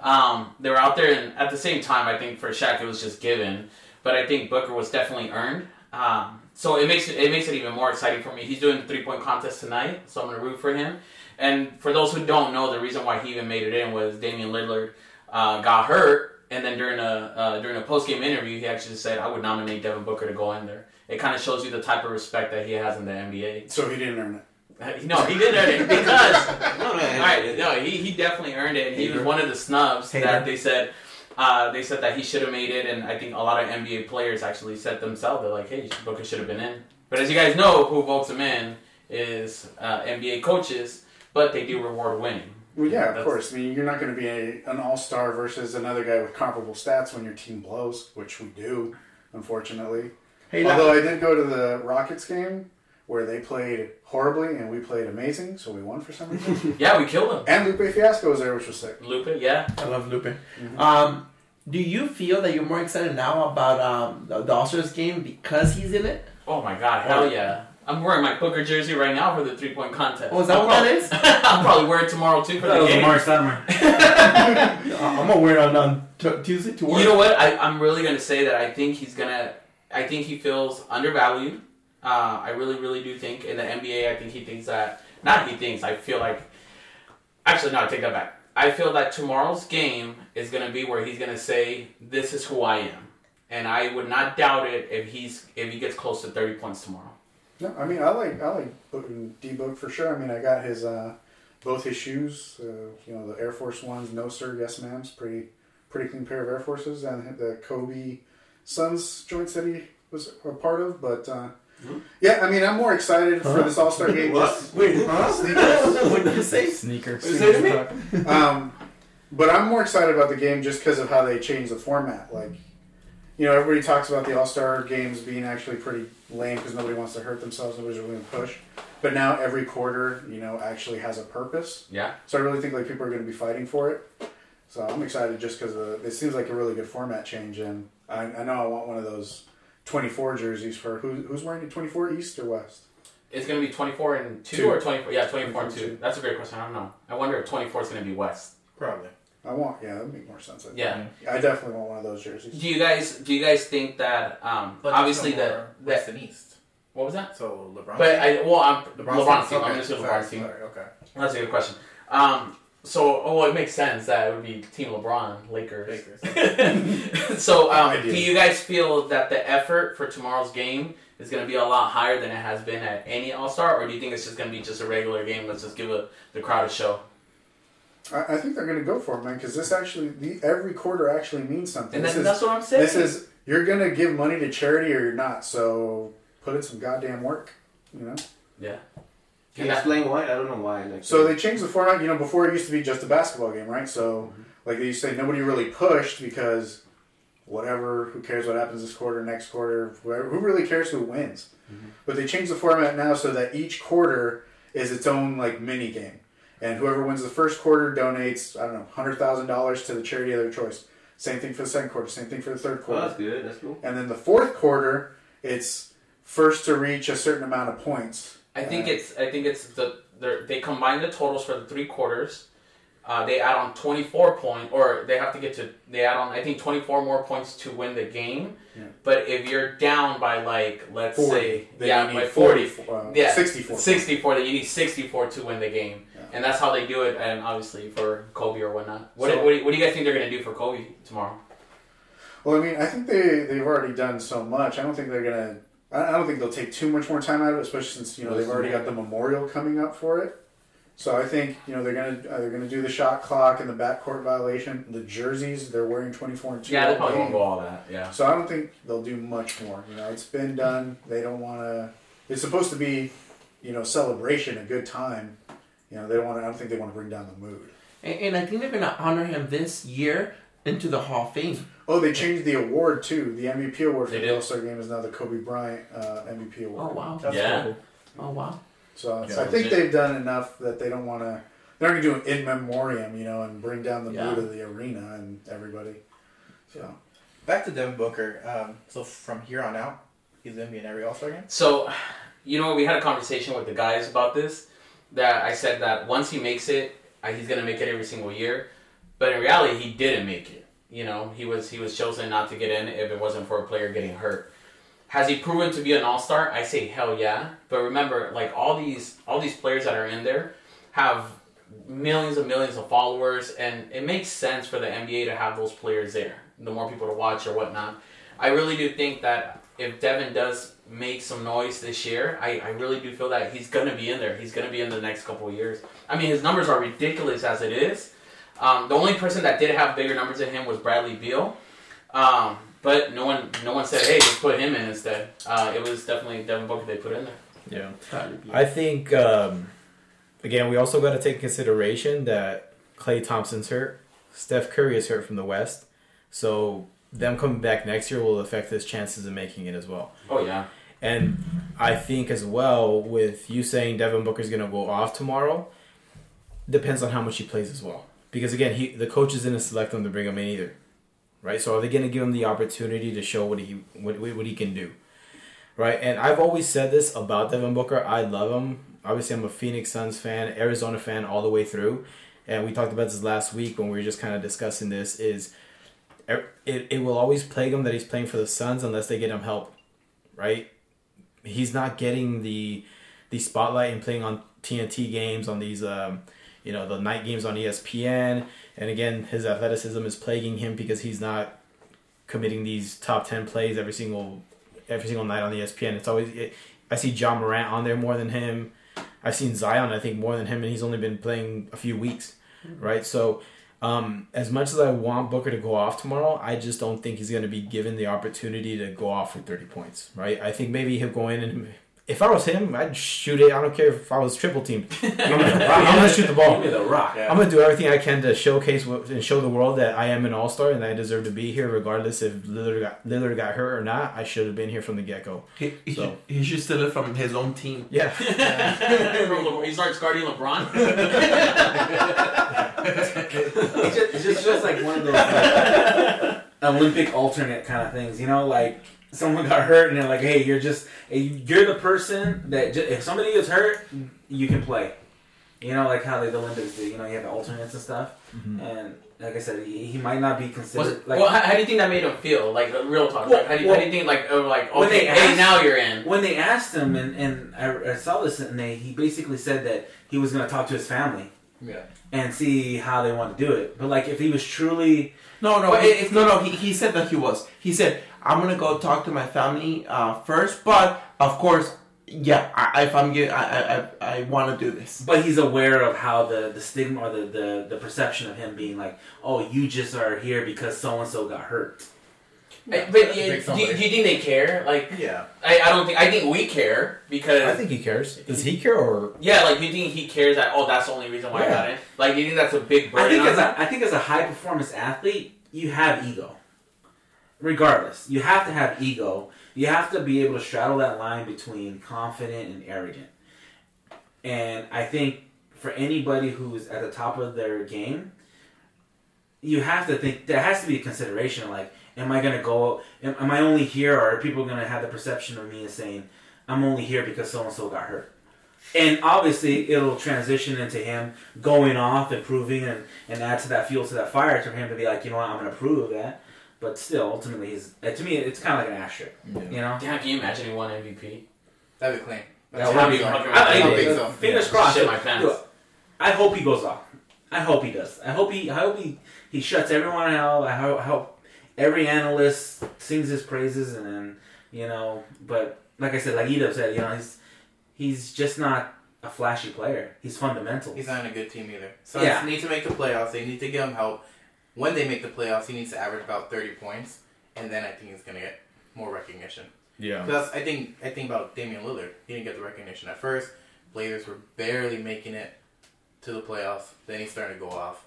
Um, they were out there, and at the same time, I think for Shaq it was just given. But I think Booker was definitely earned. Um, so it makes it, it makes it even more exciting for me. He's doing the three point contest tonight, so I'm gonna root for him. And for those who don't know, the reason why he even made it in was Damian Lillard uh, got hurt, and then during a uh, during a post game interview, he actually said, "I would nominate Devin Booker to go in there." It kind of shows you the type of respect that he has in the NBA. So he didn't earn it. No, he did earn it because No, no, all right, no, he, he definitely earned it. And he was one of the snubs Hater. that they said uh, they said that he should have made it, and I think a lot of NBA players actually said themselves they're like, "Hey, Booker should have been in." But as you guys know, who votes him in is uh, NBA coaches, but they do reward winning. Well, yeah, of course. I mean, you're not going to be a, an all star versus another guy with comparable stats when your team blows, which we do, unfortunately. Hey, now- Although I did go to the Rockets game where they played horribly and we played amazing, so we won for some reason. Yeah, we killed them. and Lupe Fiasco was there, which was sick. Lupe, yeah. I love Lupe. Um, do you feel that you're more excited now about um, the the All Stars game because he's in it? Oh my God, hell yeah! I'm wearing my Booker jersey right now for the three point contest. Oh, is that I'll what that probably- is? I'll probably wear it tomorrow too for That the was game. Amar'e Stoudemire. I'm gonna wear it on, on t- Tuesday to work. You know what? I, I'm really gonna say that I think he's gonna. I think he feels undervalued. Uh, I really, really do think in the NBA. I think he thinks that. Not he thinks. I feel like. Actually, no. I take that back. I feel that tomorrow's game is gonna be where he's gonna say, "This is who I am," and I would not doubt it if he's if he gets close to 30 points tomorrow. No, I mean, I like I like D Book for sure. I mean, I got his uh, both his shoes. Uh, you know, the Air Force Ones, no sir, yes ma'ams, pretty pretty clean pair of Air Forces, and the Kobe Suns joints that he was a part of. But uh, yeah, I mean, I'm more excited for this All Star game. What? just- Wait, huh? Sneakers. what did you say? Sneaker. Say it to me. um, but I'm more excited about the game just because of how they changed the format. Like, you know, everybody talks about the All Star games being actually pretty lame because nobody wants to hurt themselves. Nobody's really going to push. But now every quarter, you know, actually has a purpose. Yeah. So I really think like people are going to be fighting for it. So I'm excited just because it seems like a really good format change, and I, I know I want one of those 24 jerseys for who, who's wearing it 24 East or West. it's going to be 24 and 2 Two. or 24? Yeah, 24 and 2. 24. That's a great question. I don't know. I wonder if 24 is going to be West. Probably. I want, yeah, that'd make more sense. I think. Yeah. I definitely want one of those jerseys. Do you guys do you guys think that um But obviously no the more that West and East. what was that? So LeBron. But I well I'm LeBron's LeBron's team. okay, I'm gonna say LeBron's team. sorry, Okay. That's a good question. Um so oh it makes sense that it would be Team LeBron, Lakers. Lakers. so um, do you guys feel that the effort for tomorrow's game is going to be a lot higher than it has been at any All Star, or do you think it's just going to be just a regular game? Let's just give a, the crowd a show. I, I think they're going to go for it, man, because this actually, the, every quarter actually means something. And this then, is, that's what I'm saying. this is, you're going to give money to charity or you're not, so put in some goddamn work, you know? yeah. Can you explain why? I don't know why. Like So uh, they changed the format. You know, before it used to be just a basketball game, right? So, mm-hmm. like they used to say, nobody really pushed because whatever, who cares what happens this quarter, next quarter, whoever, who really cares who wins? Mm-hmm. But they changed the format now so that each quarter is its own like mini game, and whoever wins the first quarter donates I don't know hundred thousand dollars to the charity of their choice. Same thing for the second quarter. Same thing for the third Oh, quarter. that's good. That's cool. And then the fourth quarter, it's first to reach a certain amount of points. I think it's I think it's the they're- combine the totals for the three quarters. Uh, they add on 24 point or they have to get to they add on I think 24 more points to win the game. Yeah. But if you're down by like let's 40. say yeah by need 40, 40, uh, yeah 64. 64 then you need 64 to win the game. Yeah. And that's how they do it and obviously for Kobe or whatnot. What, So- what, do, what do you guys think they're going to do for Kobe tomorrow? Well, I mean, I think they they've already done so much. I don't think they're gonna. I I don't think they'll take too much more time out of it, especially since you know they've already got the memorial coming up for it. So I think you know they're gonna uh, they're gonna do the shot clock and the backcourt violation. The jerseys they're wearing twenty four and two. Yeah, they all probably won't go all that. Yeah. So I don't think they'll do much more. You know, it's been done. They don't want to. It's supposed to be, you know, celebration, a good time. You know, they don't want. I don't think they want to bring down the mood. And, and I think they're gonna honor him this year into the Hall of Fame. Oh, they changed the award too. The MVP award for They the did? All Star game is now the Kobe Bryant uh, MVP award. Oh wow! That's Yeah. cool. Oh wow! So Yeah, I think legit. they've done enough that they don't want to. They're going to do an in memoriam, you know, and bring down the Yeah. mood of the arena and everybody. So Back to Devin Booker. Um, so from here on out, he's gonna be in every All Star game. So, you know, we had a conversation with the guys about this. That I said that once he makes it, uh, he's gonna make it every single year. But in reality, he didn't make it. You know, he was he was chosen not to get in if it wasn't for a player getting hurt. Has he proven to be an all star? I say hell yeah. But remember, like all these all these players that are in there have millions and millions of followers, and it makes sense for the NBA to have those players there. The more people to watch or whatnot. I really do think that if Devin does make some noise this year, I, I really do feel that he's gonna be in there. He's gonna be in the next couple years. I mean, his numbers are ridiculous as it is. Um, the only person that did have bigger numbers than him was Bradley Beal, um, but no one no one said, "Hey, just put him in instead." Uh, it was definitely Devin Booker they put in there. Yeah. I think um, again we also got to take consideration that Klay Thompson's hurt, Steph Curry is hurt from the West, so them coming back next year will affect his chances of making it as well. Oh yeah, And I think as well with you saying Devin Booker's going to go off tomorrow, depends on how much he plays as well. Because again, he the coach is going to select him to bring him in either, right? So are they going to give him the opportunity to show what he what, what he can do, right? And I've always said this about Devin Booker. I love him. Obviously, I'm a Phoenix Suns fan, Arizona fan all the way through, and we talked about this last week when we were just kind of discussing this. Is er, it, it will always plague him that he's playing for the Suns unless they get him help, right? He's not getting the the spotlight and playing on TNT games on these um, you know the night games on ESPN. And again, his athleticism is plaguing him because he's not committing these top ten plays every single every single night on ESPN. It's always it, I see Ja Morant on there more than him. I've seen Zion I think more than him, and he's only been playing a few weeks, right? So. Um, as much as I want Booker to go off tomorrow, I just don't think he's going to be given the opportunity to go off for 30 points, right? I think maybe he'll go in and if I was him, I'd shoot it. I don't care if I was triple teamed. I'm gonna, I'm gonna shoot the ball. Give me the rock. Yeah. I'm gonna do everything I can to showcase what, and show the world that I am an all star and that I deserve to be here, regardless if Lillard got Lillard got hurt or not. I should have been here from the get go. He, he, So- should, he should steal it from his own team. Yeah, he starts guarding LeBron. it's, just, it just like one of those like, Olympic alternate kind of things, you know, like someone got hurt and they're like, hey, you're just you're the person that ju- if somebody gets hurt, you can play. You know, like how they, the Olympics do. You know, you have the alternates and stuff. And like I said, he, he might not be considered it, like well, how, how do you think that made him feel? Like uh, real talk. Well, like, how, do you, well- how do you think like oh, like When okay, they hey, now you're in. when they asked him, and, and I, I saw this, and they he basically said that he was going to talk to his family Yeah. and see how they want to do it. But like, if he was truly No, no, he- it- no, no. He, he said that he was. He said, "I'm gonna go talk to my family uh, first, but of course, yeah, I, if I'm get, I, I, I, I want to do this." But he's aware of how the, the stigma or the, the, the perception of him being like, oh, you just are here because so and so got hurt. Hey, but yeah, do, you- do you think they care? Like Yeah. I, I don't think I think we care because I think he cares. Does he care or yeah, like do you think he cares that oh that's the only reason why I got in? Like do you think that's a big burden? I think on as him? a I think as a high performance athlete, you have ego. Regardless, you have to have ego. You have to be able to straddle that line between confident and arrogant. And I think for anybody who's at the top of their game, you have to think there has to be a consideration like, am I gonna go? Am, am I only here, or are people gonna have the perception of me as saying, I'm only here because so and so got hurt? And obviously, it'll transition into him going off, improving, and, and add to that fuel to that fire for him to be like, you know what, I'm going to prove that. But still, ultimately, he's uh, to me, it's kind of like an asterisk. You know, Damn, can you imagine he won MVP? That'd be clean. That would be how fucking I, I amazing. think so. Fingers Yeah. crossed. Shit my pants. Look, I hope he goes off. I hope he does. I hope he. I hope he. He shuts everyone out. I hope, I hope every analyst sings his praises, and then you know. But like I said, like Edub said, you know, he's he's just not a flashy player. He's fundamental. He's not in a good team either. So Yeah. need to make the playoffs. They need to give him help. When they make the playoffs, he needs to average about thirty points, and then I think he's gonna get more recognition. yeah? Because I think I think about Damian Lillard. He didn't get the recognition at first. Blazers were barely making it to the playoffs. Then he started to go off,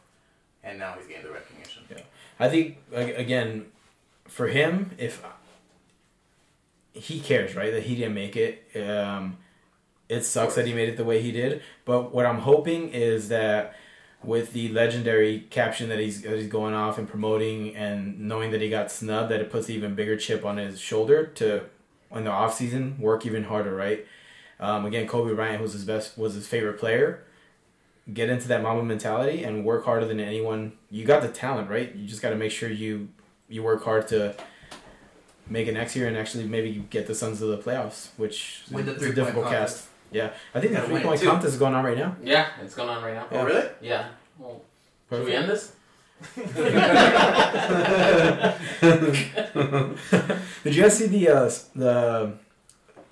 and now he's getting the recognition. Yeah. I think again, for him, if he cares, right, that he didn't make it. Um, it sucks that he made it the way he did. But what I'm hoping is that with the legendary caption that he's that he's going off and promoting, and knowing that he got snubbed, that it puts an even bigger chip on his shoulder to in the off season work even harder, right? Um, again, Kobe Bryant was his best was his favorite player. Get into that Mamba mentality and work harder than anyone. You got the talent, right? You just got to make sure you you work hard to make it next year and actually maybe get the Suns to the playoffs, which Win the is a difficult contest. cast. Yeah, I think the three point contest is going on right now. Yeah, it's going on right now. Oh really? Yeah. Well, should we end this? Did you guys see the uh, the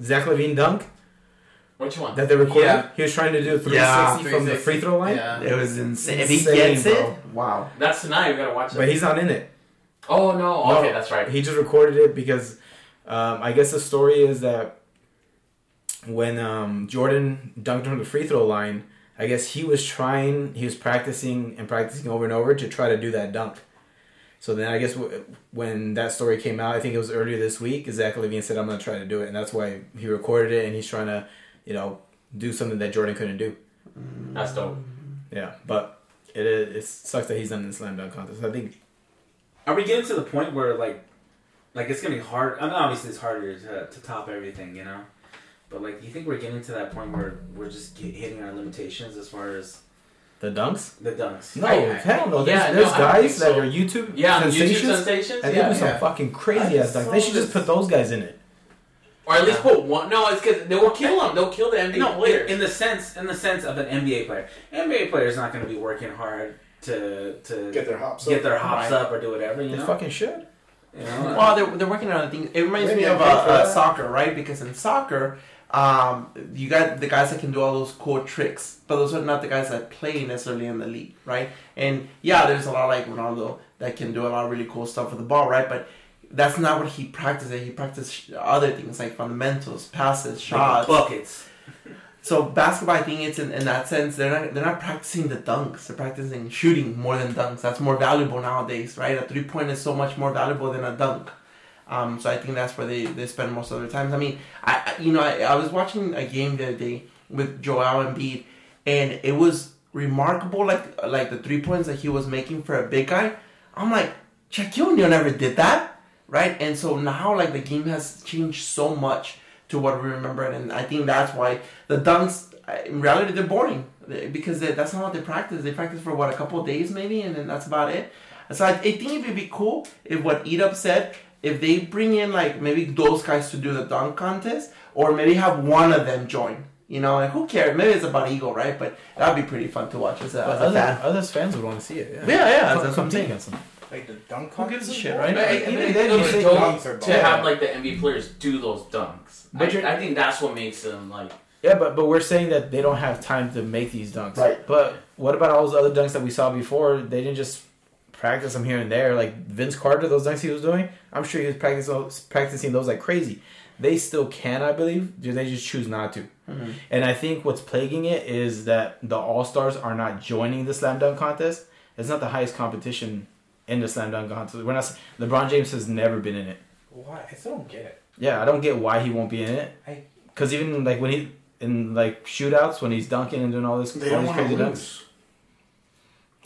Zach LaVine dunk Which one? that they recorded? Yeah. He was trying to do a 360 Yeah, from the free throw line, Yeah. It was insane. If he Insane, gets bro. it, wow. That's tonight. We gotta watch it. but he's not in it. oh no. No. Okay, that's right. He just recorded it because um, I guess the story is that when um, Jordan dunked from the free throw line, I guess he was trying, he was practicing and practicing over and over to try to do that dunk. So then I guess w- when that story came out, I think it was earlier this week, Zach LaVine said, I'm going to try to do it. And that's why he recorded it and he's trying to, you know, do something that Jordan couldn't do. That's dope. Yeah. But it, is- it sucks that he's not in the slam dunk contest. I think Are we getting to the point where like, like it's gonna be hard? I mean, obviously it's harder to, to top everything, you know. But like, do you think we're getting to that point where we're just get, hitting our limitations as far as the dunks. the dunks? No, I- I- hell no. There's, yeah, there's I don't guys think that are YouTube Yeah, YouTube sensations. sensations. And they yeah. do some yeah. fucking crazy ass dunks. They should just put those guys in it. Or at least put one. No, it's because they will kill them. They'll kill the NBA No, in, in the sense, in the sense of an NBA player, NBA player is not going to be working hard to to Get their hops get up. their hops Right. up or do whatever. You They know, fucking should. you know? Well, they're, they're working on other things. It reminds Maybe me I of uh, uh, soccer, right? Because in soccer, um, you got the guys that can do all those cool tricks, but those are not the guys that play necessarily in the league, right? And yeah, there's a lot like Ronaldo that can do a lot of really cool stuff with the ball, right? But that's not what he practiced. He practiced other things like fundamentals, passes, shots. buckets. So basketball, I think it's in, in that sense they're not they're not practicing the dunks. They're practicing shooting more than dunks. That's more valuable nowadays, right? A three point is so much more valuable than a dunk. Um, so I think that's where they, they spend most of their time. I mean, I you know I, I was watching a game the other day with Joel Embiid, and it was remarkable. Like like the three points that he was making for a big guy. I'm like, Shaquille O'Neal never did that. right? And so now, like the game has changed so much to what we remember, and I think that's why the dunks, uh, in reality, they're boring because they, that's not what they practice. They practice for what a couple days maybe, and then that's about it. So I, I think it would be cool if what Eat said, if they bring in like maybe those guys to do the dunk contest, or maybe have one of them join. You know, like who cares? Maybe it's about ego, right? But that'd be pretty fun to watch as a, as a Other, fan. others fans would want to see it. Yeah, Yeah, yeah, Come- that's what I'm saying. against them. Like the dunk Who gives a contest? shit, right? But I- Even I- then, it you was say dope dunks are to ball. have like the NBA players do those dunks. But I, I think that's what makes them like. Yeah, but but we're saying that they don't have time to make these dunks. Right. But what about all those other dunks that we saw before? They didn't just practice them here and there. Like Vince Carter, those dunks he was doing, I'm sure he was practicing those, practicing those like crazy. They still can, I believe. They just choose not to. Mhm. And I think what's plaguing it is that the All Stars are not joining the slam dunk contest. It's not the highest competition in the slam dunk contest. We're not. LeBron James has never been in it. Why? I still don't get it. Yeah, I don't get why he won't be in it. I- Because even like when he in like shootouts when he's dunking and doing all this, They all don't these want to crazy dunks.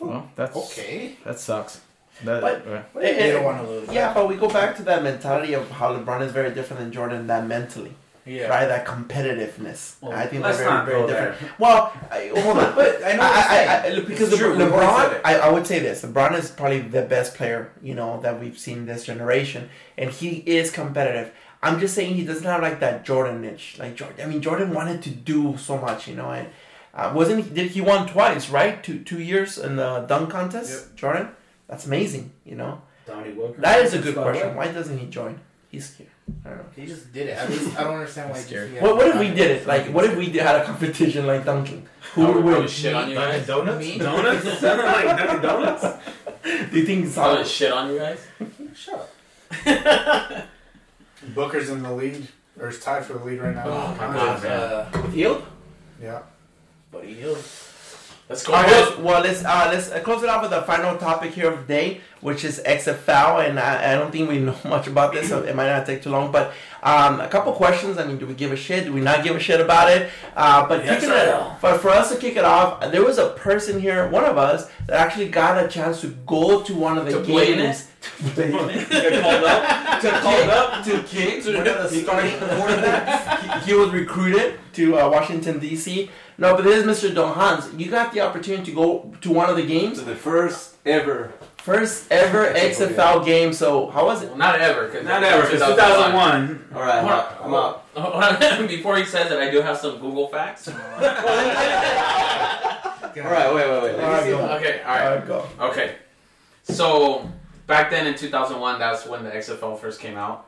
Lose. Well, that's Okay. That sucks. That, But- right. They eh, don't want to lose. Yeah, but we go back to that mentality of how LeBron is very different than Jordan. That mentally, Yeah. right? That competitiveness. Well, I think they're very, not very go different. Well, I, hold on. But I know what I, you're I, I, saying. because It's true, Le- we've always said LeBron. I, I would say this: LeBron is probably the best player you know that we've seen this generation, and he is competitive. I'm just saying he doesn't have like that Jordan itch. Like Jordan, I mean, Jordan wanted to do so much, you know, and uh, wasn't he? Did he won twice, right? Two two years in the dunk contest, Jordan. That's amazing, you know. Donnie Wilker. That is a good question. right. Why doesn't he join? He's scared. I don't know. He just did it. At least I don't understand why. he Scary. What, what if we did it? Like, what if we did, had a competition like dunking? Who I would would, I win? shit on you Dunkin' guys. Donuts. Me? Donuts? Sounded like Dunkin' Donuts. Do you think it's I would solid? shit on you guys. Shut up. Booker's in the lead, or is tied for the lead right now. Oh, my Uh, God. Uh, Healed? Yeah. He healed. Let's go. All right, well, let's uh, let's uh, close it off with the final topic here of the day, which is XFL, and I, I don't think we know much about this, so it might not take too long. But um, a couple questions. I mean, do we give a shit? Do we not give a shit about it? Uh, but Yes, it, but for us to kick it off, there was a person here, one of us, that actually got a chance to go to one of the To play games. To play it. Get called up. to Called up. to kick one of the starting quarterbacks. he, he was recruited to uh, Washington D.C. No, but this is Mr. Don Hans. You got the opportunity to go to one of the games, So the first ever. first ever XFL game. So how was it? Well, not ever. Cause Not ever, because 2001. All right, I'm out. I'm out. Hold on. Before he says it, I do have some Google facts. All right, wait, wait, wait. Let me see. Okay, all All right. right, go. Okay. So, back then in 2001, that's when the XFL first came out.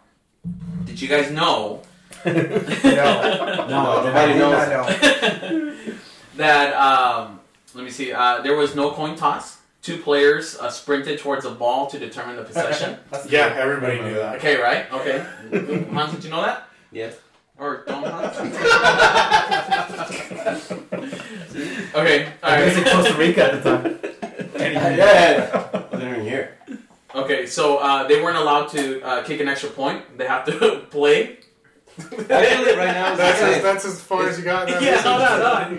Did you guys know No, No, I nobody did knows. know. that, um, let me see, uh, there was no coin toss? Two players uh, sprinted towards a ball to determine the possession. That's Yeah, everybody knew that. okay, right? Okay. Hans, did you know that? Yes. Or don't Hans? okay, I was in. Costa Rica at the time. Yeah. I Wasn't even here. Okay, so uh, they weren't allowed to uh, kick an extra point. They have to play. Actually, right now, That's as, that's as far as you got. That Yeah, message? hold on,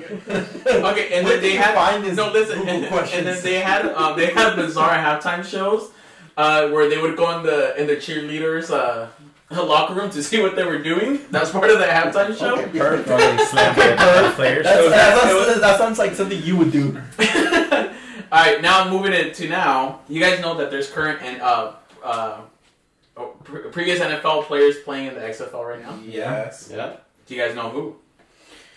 hold on. Okay, and then they had no listen, and, and then they had um, they had bizarre halftime shows uh, where they would go in the in the cheerleaders uh, locker room to see what they were doing. That's part of the halftime show. Okay, perfect. They slammed the players. That, sounds- that sounds like something you would do. All right, now moving it to now. You guys know that there's current and uh, uh, oh, pre- previous NFL players playing in the XFL right now. Yes. Yeah. Do you guys know who?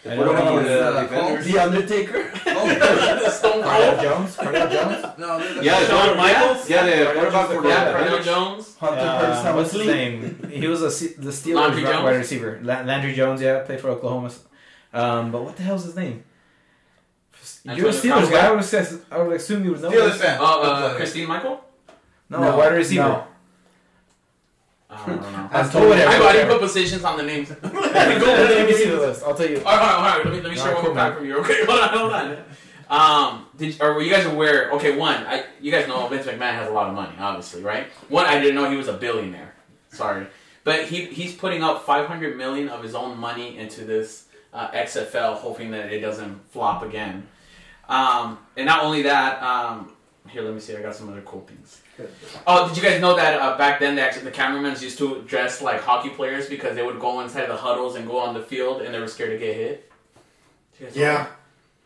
I What don't about know. the Uh, defenders? The Undertaker. Stone Cardale Cold. Jones. Cardale Jones. No, this is- Yeah, Shawn Shawn Michaels. Yeah, the quarterback for the Yeah, Cardale Defenders. Jones. Hunter Uh, Purcell what's his name? He was a the Steelers wide receiver. Landry Jones, yeah, played for Oklahoma. Um, but what the hell's his name? You're a Antonio Steelers guy. I would, say, I would assume you would know. Steelers this. fan. Oh, uh, Christine Michael. No, No, wide receiver. no. I don't know. That's Oh, whatever. I got to put positions on the names. Go Let me see the list. I'll tell you. All right, hold on, hold on. Let me let me All share right, one cool, fact man. from you. Okay, hold on, hold on. Um, did or were you guys aware? Okay, one, I you guys know Vince McMahon has a lot of money, obviously, right? One, I didn't know he was a billionaire. Sorry, but he he's putting up 500 million of his own money into this uh, XFL, hoping that it doesn't flop again. Um, and not only that, um, here, let me see. I got some other cool things. Oh, did you guys know that uh, back then, the, actually, the cameramans used to dress like hockey players because they would go inside the huddles and go on the field and they were scared to get hit? Did know Yeah. that?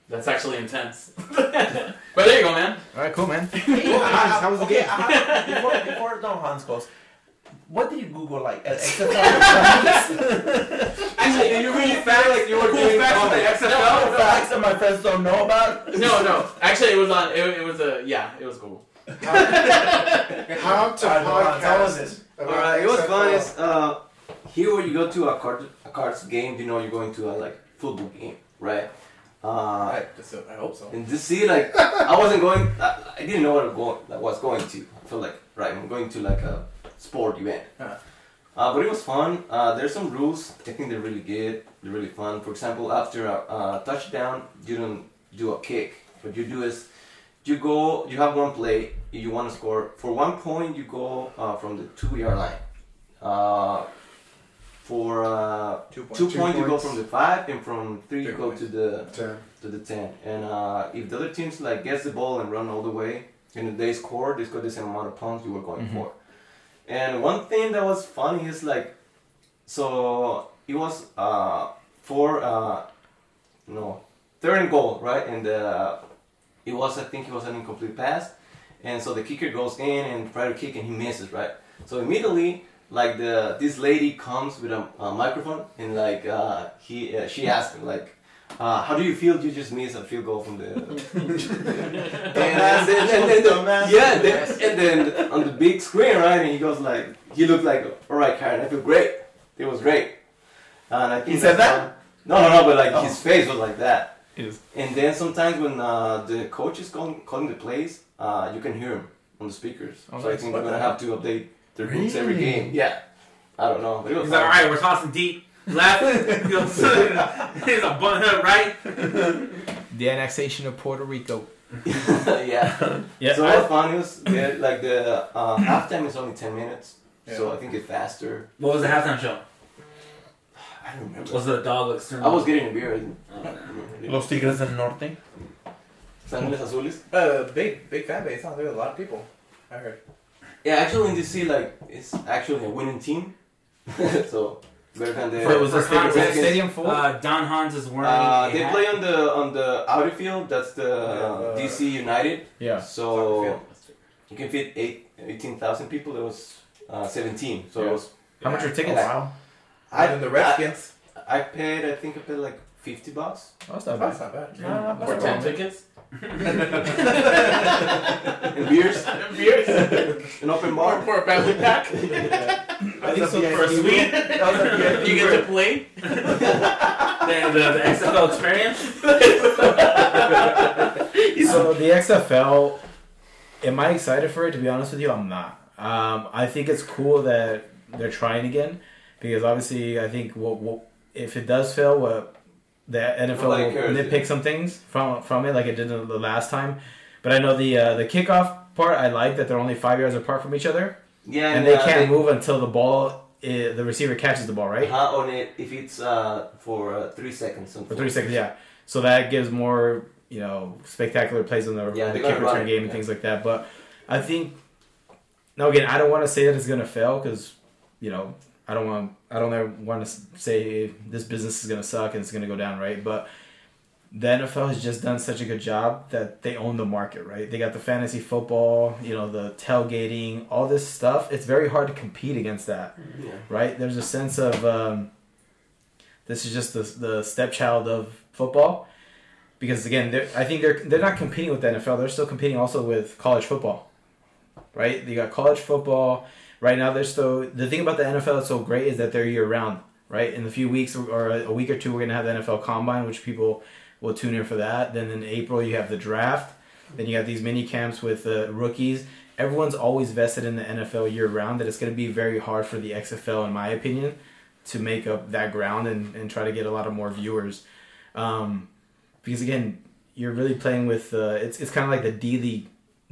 That's actually intense. but there you go, man. All right, cool, man. Hey, uh, How was the okay, game? uh, before, before Don Hans goes, what did you Google like? XFL Actually, you really felt like you were doing facts on the. XFL? No, no, facts that my friends don't know about? no, no. Actually, it was on. It, it was a yeah. It was Google. How to I know, podcast? how was it? about Alright, it was XFL. fun. Is uh, here when you go to a card a cards game, you know you're going to a like football game, right? Uh, I, just, I hope so. and to see like I wasn't going, I, I didn't know what I was going, like, was going to. I felt like right, I'm going to like a sport event. Huh. Uh, but it was fun. Uh, there's some rules. I think they're really good. They're really fun. For example, after a, a touchdown, you don't do a kick. What you do is you go. You have one play. You want to score for one point. You go uh, from the two yard line. Uh, for uh, Two points. two, Two points, you go from the five, and from three, you go points. to the Ten. to the 10. And uh, if the other teams like gets the ball and run all the way, and they score, they score the same amount of points you were going Mhm. for. And one thing that was funny is like, so it was uh, for uh, no third and goal, right? And uh, it was I think it was an incomplete pass, and so the kicker goes in and try to kick and he misses, right? So immediately. Like the this lady comes with a, a microphone and like uh, he uh, she asked him like uh, how do you feel? You just miss a field goal from the. and, then, and then the- yeah, then, and then on the big screen, right? And he goes like, he looked like, all right, Karen, I feel great. It was great. And I think He said that? No, no, no, but like Oh. his face was like that. Yes. And then sometimes when uh, the coach is calling, calling the plays, uh, you can hear him on the speakers. Oh, so I think they're gonna have to update their books every game. Yeah, I don't know, but it was He's like, all fun. right, we're tossing deep. Left. He goes, He's a bun right? The annexation of Puerto Rico. yeah. Yeah. So it was fun. It was good. Like the uh, halftime is only ten minutes, so I think it's faster. What was the halftime show? I don't remember. Was the dog external? I was getting a beer. Los Tigres del Norte. San Luis Azules. Uh, big, big fan base. Huh? There were a lot of people. I heard. Yeah, actually in DC, like it's actually a winning team. so better than the. For- was the Was the stadium full? Uh, Don Hans is wearing. Uh, a they play on the on the outer field. That's the uh, DC United. yeah. So you can fit eight, 18,000 people. There was uh, 17. So Yeah. it was. How much are tickets? wow. I, And then the Redskins. I, I paid. I think I paid like 50 bucks. Oh, that's not That's bad. not bad. Nah, For ten tickets. And beers. Beers. An open Or bar. for a family pack. I think so for a suite. you get to play. the, the, the XFL experience. So the XFL, am I excited for it? To be honest with you, I'm not. Um, I think it's cool that they're trying again because obviously I think what, what if it does fail, what the NFL Nobody will nitpick some things from from it, like it did the last time. But I know the uh, the kickoff part. I like that they're only five yards apart from each other, Yeah, and they uh, can't move until the ball, i the receiver catches the ball, right? Uh, on it if it's uh, for uh, three seconds. For three seconds, yeah. So that gives more, you know, spectacular plays in the, Yeah, the kick return it, game and yeah. things like that. But I think, now again, I don't want to say that it's gonna fail because, you know, I don't want, I don't ever want to say this business is gonna suck and it's gonna go down, right? But the NFL has just done such a good job that they own the market, right? They got the fantasy football, you know, the tailgating, all this stuff. It's very hard to compete against that Yeah. right? There's a sense of um, this is just the, the stepchild of football, because again, I think they're they're not competing with the NFL. They're still competing also with college football, right? They got college football right now. They're still the thing about the NFL that's so great is that they're year round, right? In a few weeks or a week or two, we're gonna have the NFL Combine, which people will tune in for that. Then in April, you have the draft. Then you have these mini camps with uh, rookies. Everyone's always vested in the NFL year round. That it's going to be very hard for the XFL, in my opinion, to make up that ground and, and try to get a lot of more viewers. Um, because again, you're really playing with uh, it's it's kind of like the D league,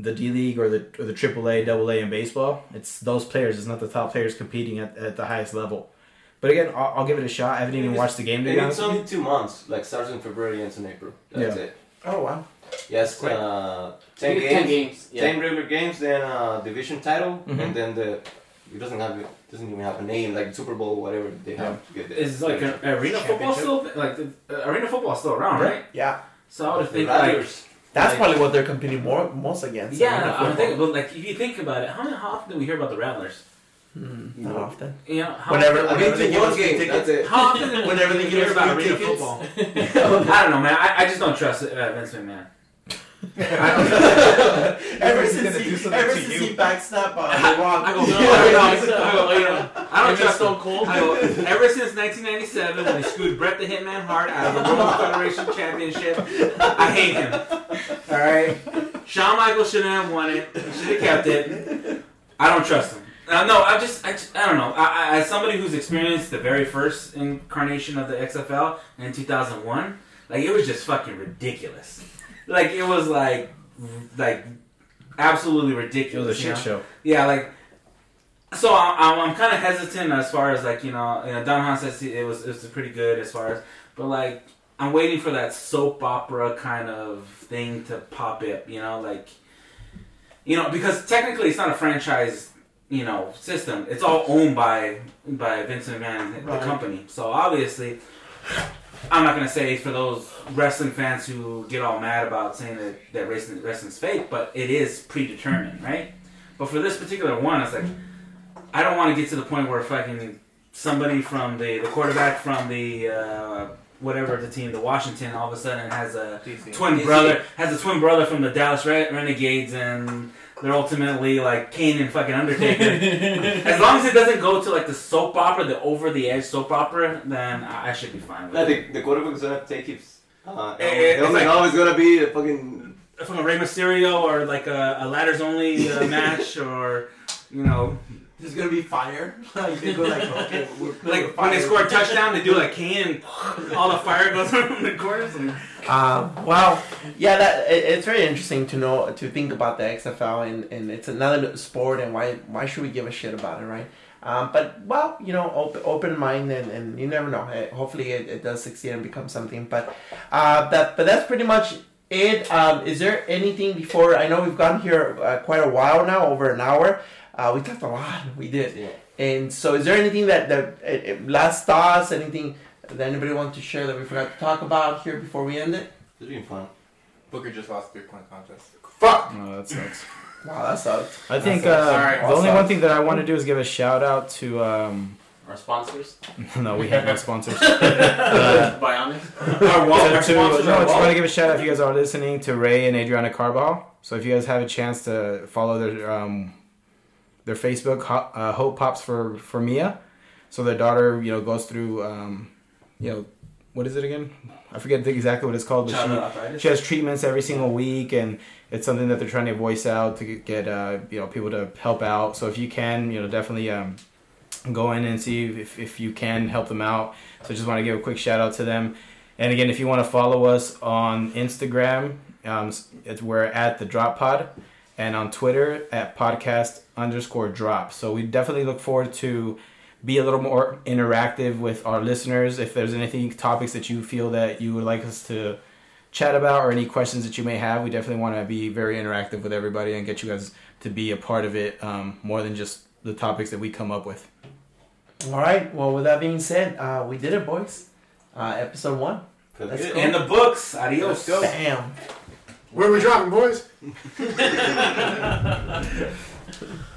the D league or the or the AAA, Double A in baseball. It's those players. It's not the top players competing at, at the highest level. But again, I'll, I'll give it a shot. I haven't even It's- watched the game to it's only two months. Like starts in February, ends in April. That's Yeah. it. Oh wow. Yes, Right. uh, ten Ten games, games. Yeah. ten regular games, then uh, division title, Mhm. and then the it doesn't have doesn't even have a name like Super Bowl whatever they have to get the Is like an arena football still like the uh, arena football still around, right? Yeah. So I would the think like Rattlers. That's Like- probably what they're competing more most against. yeah, Arena I'm football. thinking, but like if you think about it, how, many how often do we hear about the Rattlers? Hmm, not often. You know, how Whenever- often, I've Whenever they to give one us game. tickets. How often Whenever they give us about arena tickets. football? I don't know, man. I, I just don't trust uh, Vince McMahon. Ever since gonna he, do something ever to since you. he backsnapped uh, The Rock. I go, No, no, I no, don't I go, you know, I don't trust Stone. Cold. I go, ever since 1997 when he screwed Bret the Hitman Hart out of the World Federation Championship, I hate him. All right, Shawn Michaels shouldn't have won it. He should have kept it. I don't trust him. Uh, no, I just, I, just, I don't know. I, I, as somebody who's experienced the very first incarnation of the XFL in 2001, like it was just fucking ridiculous. Like it was like, like absolutely ridiculous. It ridiculous. was a shit know? show. Yeah, like so I'm, I'm kind of hesitant as far as like you know, you know Don Juan says it was it was pretty good as far as, but like I'm waiting for that soap opera kind of thing to pop up. You know, like you know because technically it's not a franchise you know system. It's all owned by by Vincent McMahon, Right. the company. So obviously. I'm not gonna say for those wrestling fans who get all mad about saying that, that wrestling wrestling's fake, but it is predetermined, right? But for this particular one, it's like I don't want to get to the point where fucking somebody from the the quarterback from the uh, whatever the team, the Washington, all of a sudden has a DC. twin DC. brother has a twin brother from the Dallas Re- Renegades, and they're ultimately like Kane and fucking Undertaker. as long as it doesn't go to like the soap opera, the over the edge soap opera, then I, I should be fine with No, it. the, the quarterback's gonna take his. Uh, Eh, eh, it's helmet like- off is gonna be a fucking. From a Rey Mysterio or like a, a ladders only uh, match, or you know, There's gonna be fire. like they go like, okay, we're playing like when they score a touchdown, they do like Kane, and all the fire goes from the corners. And, Um, well, yeah, that it, it's very interesting to know to think about the XFL and, and it's another sport and why why should we give a shit about it, right? Um, but well, you know, open open mind and, and you never know. Hopefully, it, it does succeed and become something. But uh, that but that's pretty much it. Um, is there anything before? I know we've gone here uh, quite a while now, over an hour. Uh, we talked a lot. We did. Yeah. And so, is there anything that that uh, uh, last thoughts? Anything that anybody wants to share that we forgot to talk about here before we end it? It's been fun. Booker just lost three point contest. Fuck. Oh, that sucks. Wow, that sucked. I think That uh, sucks. Alright, the only sucks. one thing that I want to do is give a shout out to. Um, Our sponsors. no, we have no sponsors. Uh, Bionics. our wall, to, our to, sponsors no, I just want to give a shout out if you guys are listening to Ray and Adriana Carbajal. So if you guys have a chance to follow their um, their Facebook, uh, Hope Pops for for Mia. So their daughter, you know, goes through, um, you know, what is it again? I forget exactly what it's called, but she she has treatments every single week, and it's something that they're trying to voice out to get uh, you know people to help out. So if you can, you know, definitely um, go in and see if, if you can help them out. So just want to give a quick shout out to them. And again, if you want to follow us on Instagram, um, it's we're at the Drop Pod, and on Twitter at podcast underscore drop. So we definitely look forward to be a little more interactive with our listeners. If there's anything topics that you feel that you would like us to chat about or any questions that you may have, we definitely want to be very interactive with everybody and get you guys to be a part of it um, more than just the topics that we come up with. All right. Well, with that being said, uh, we did it, boys. Uh, episode one. Let's go. In the books. Adios. Let's go. Bam. Where are we dropping, boys?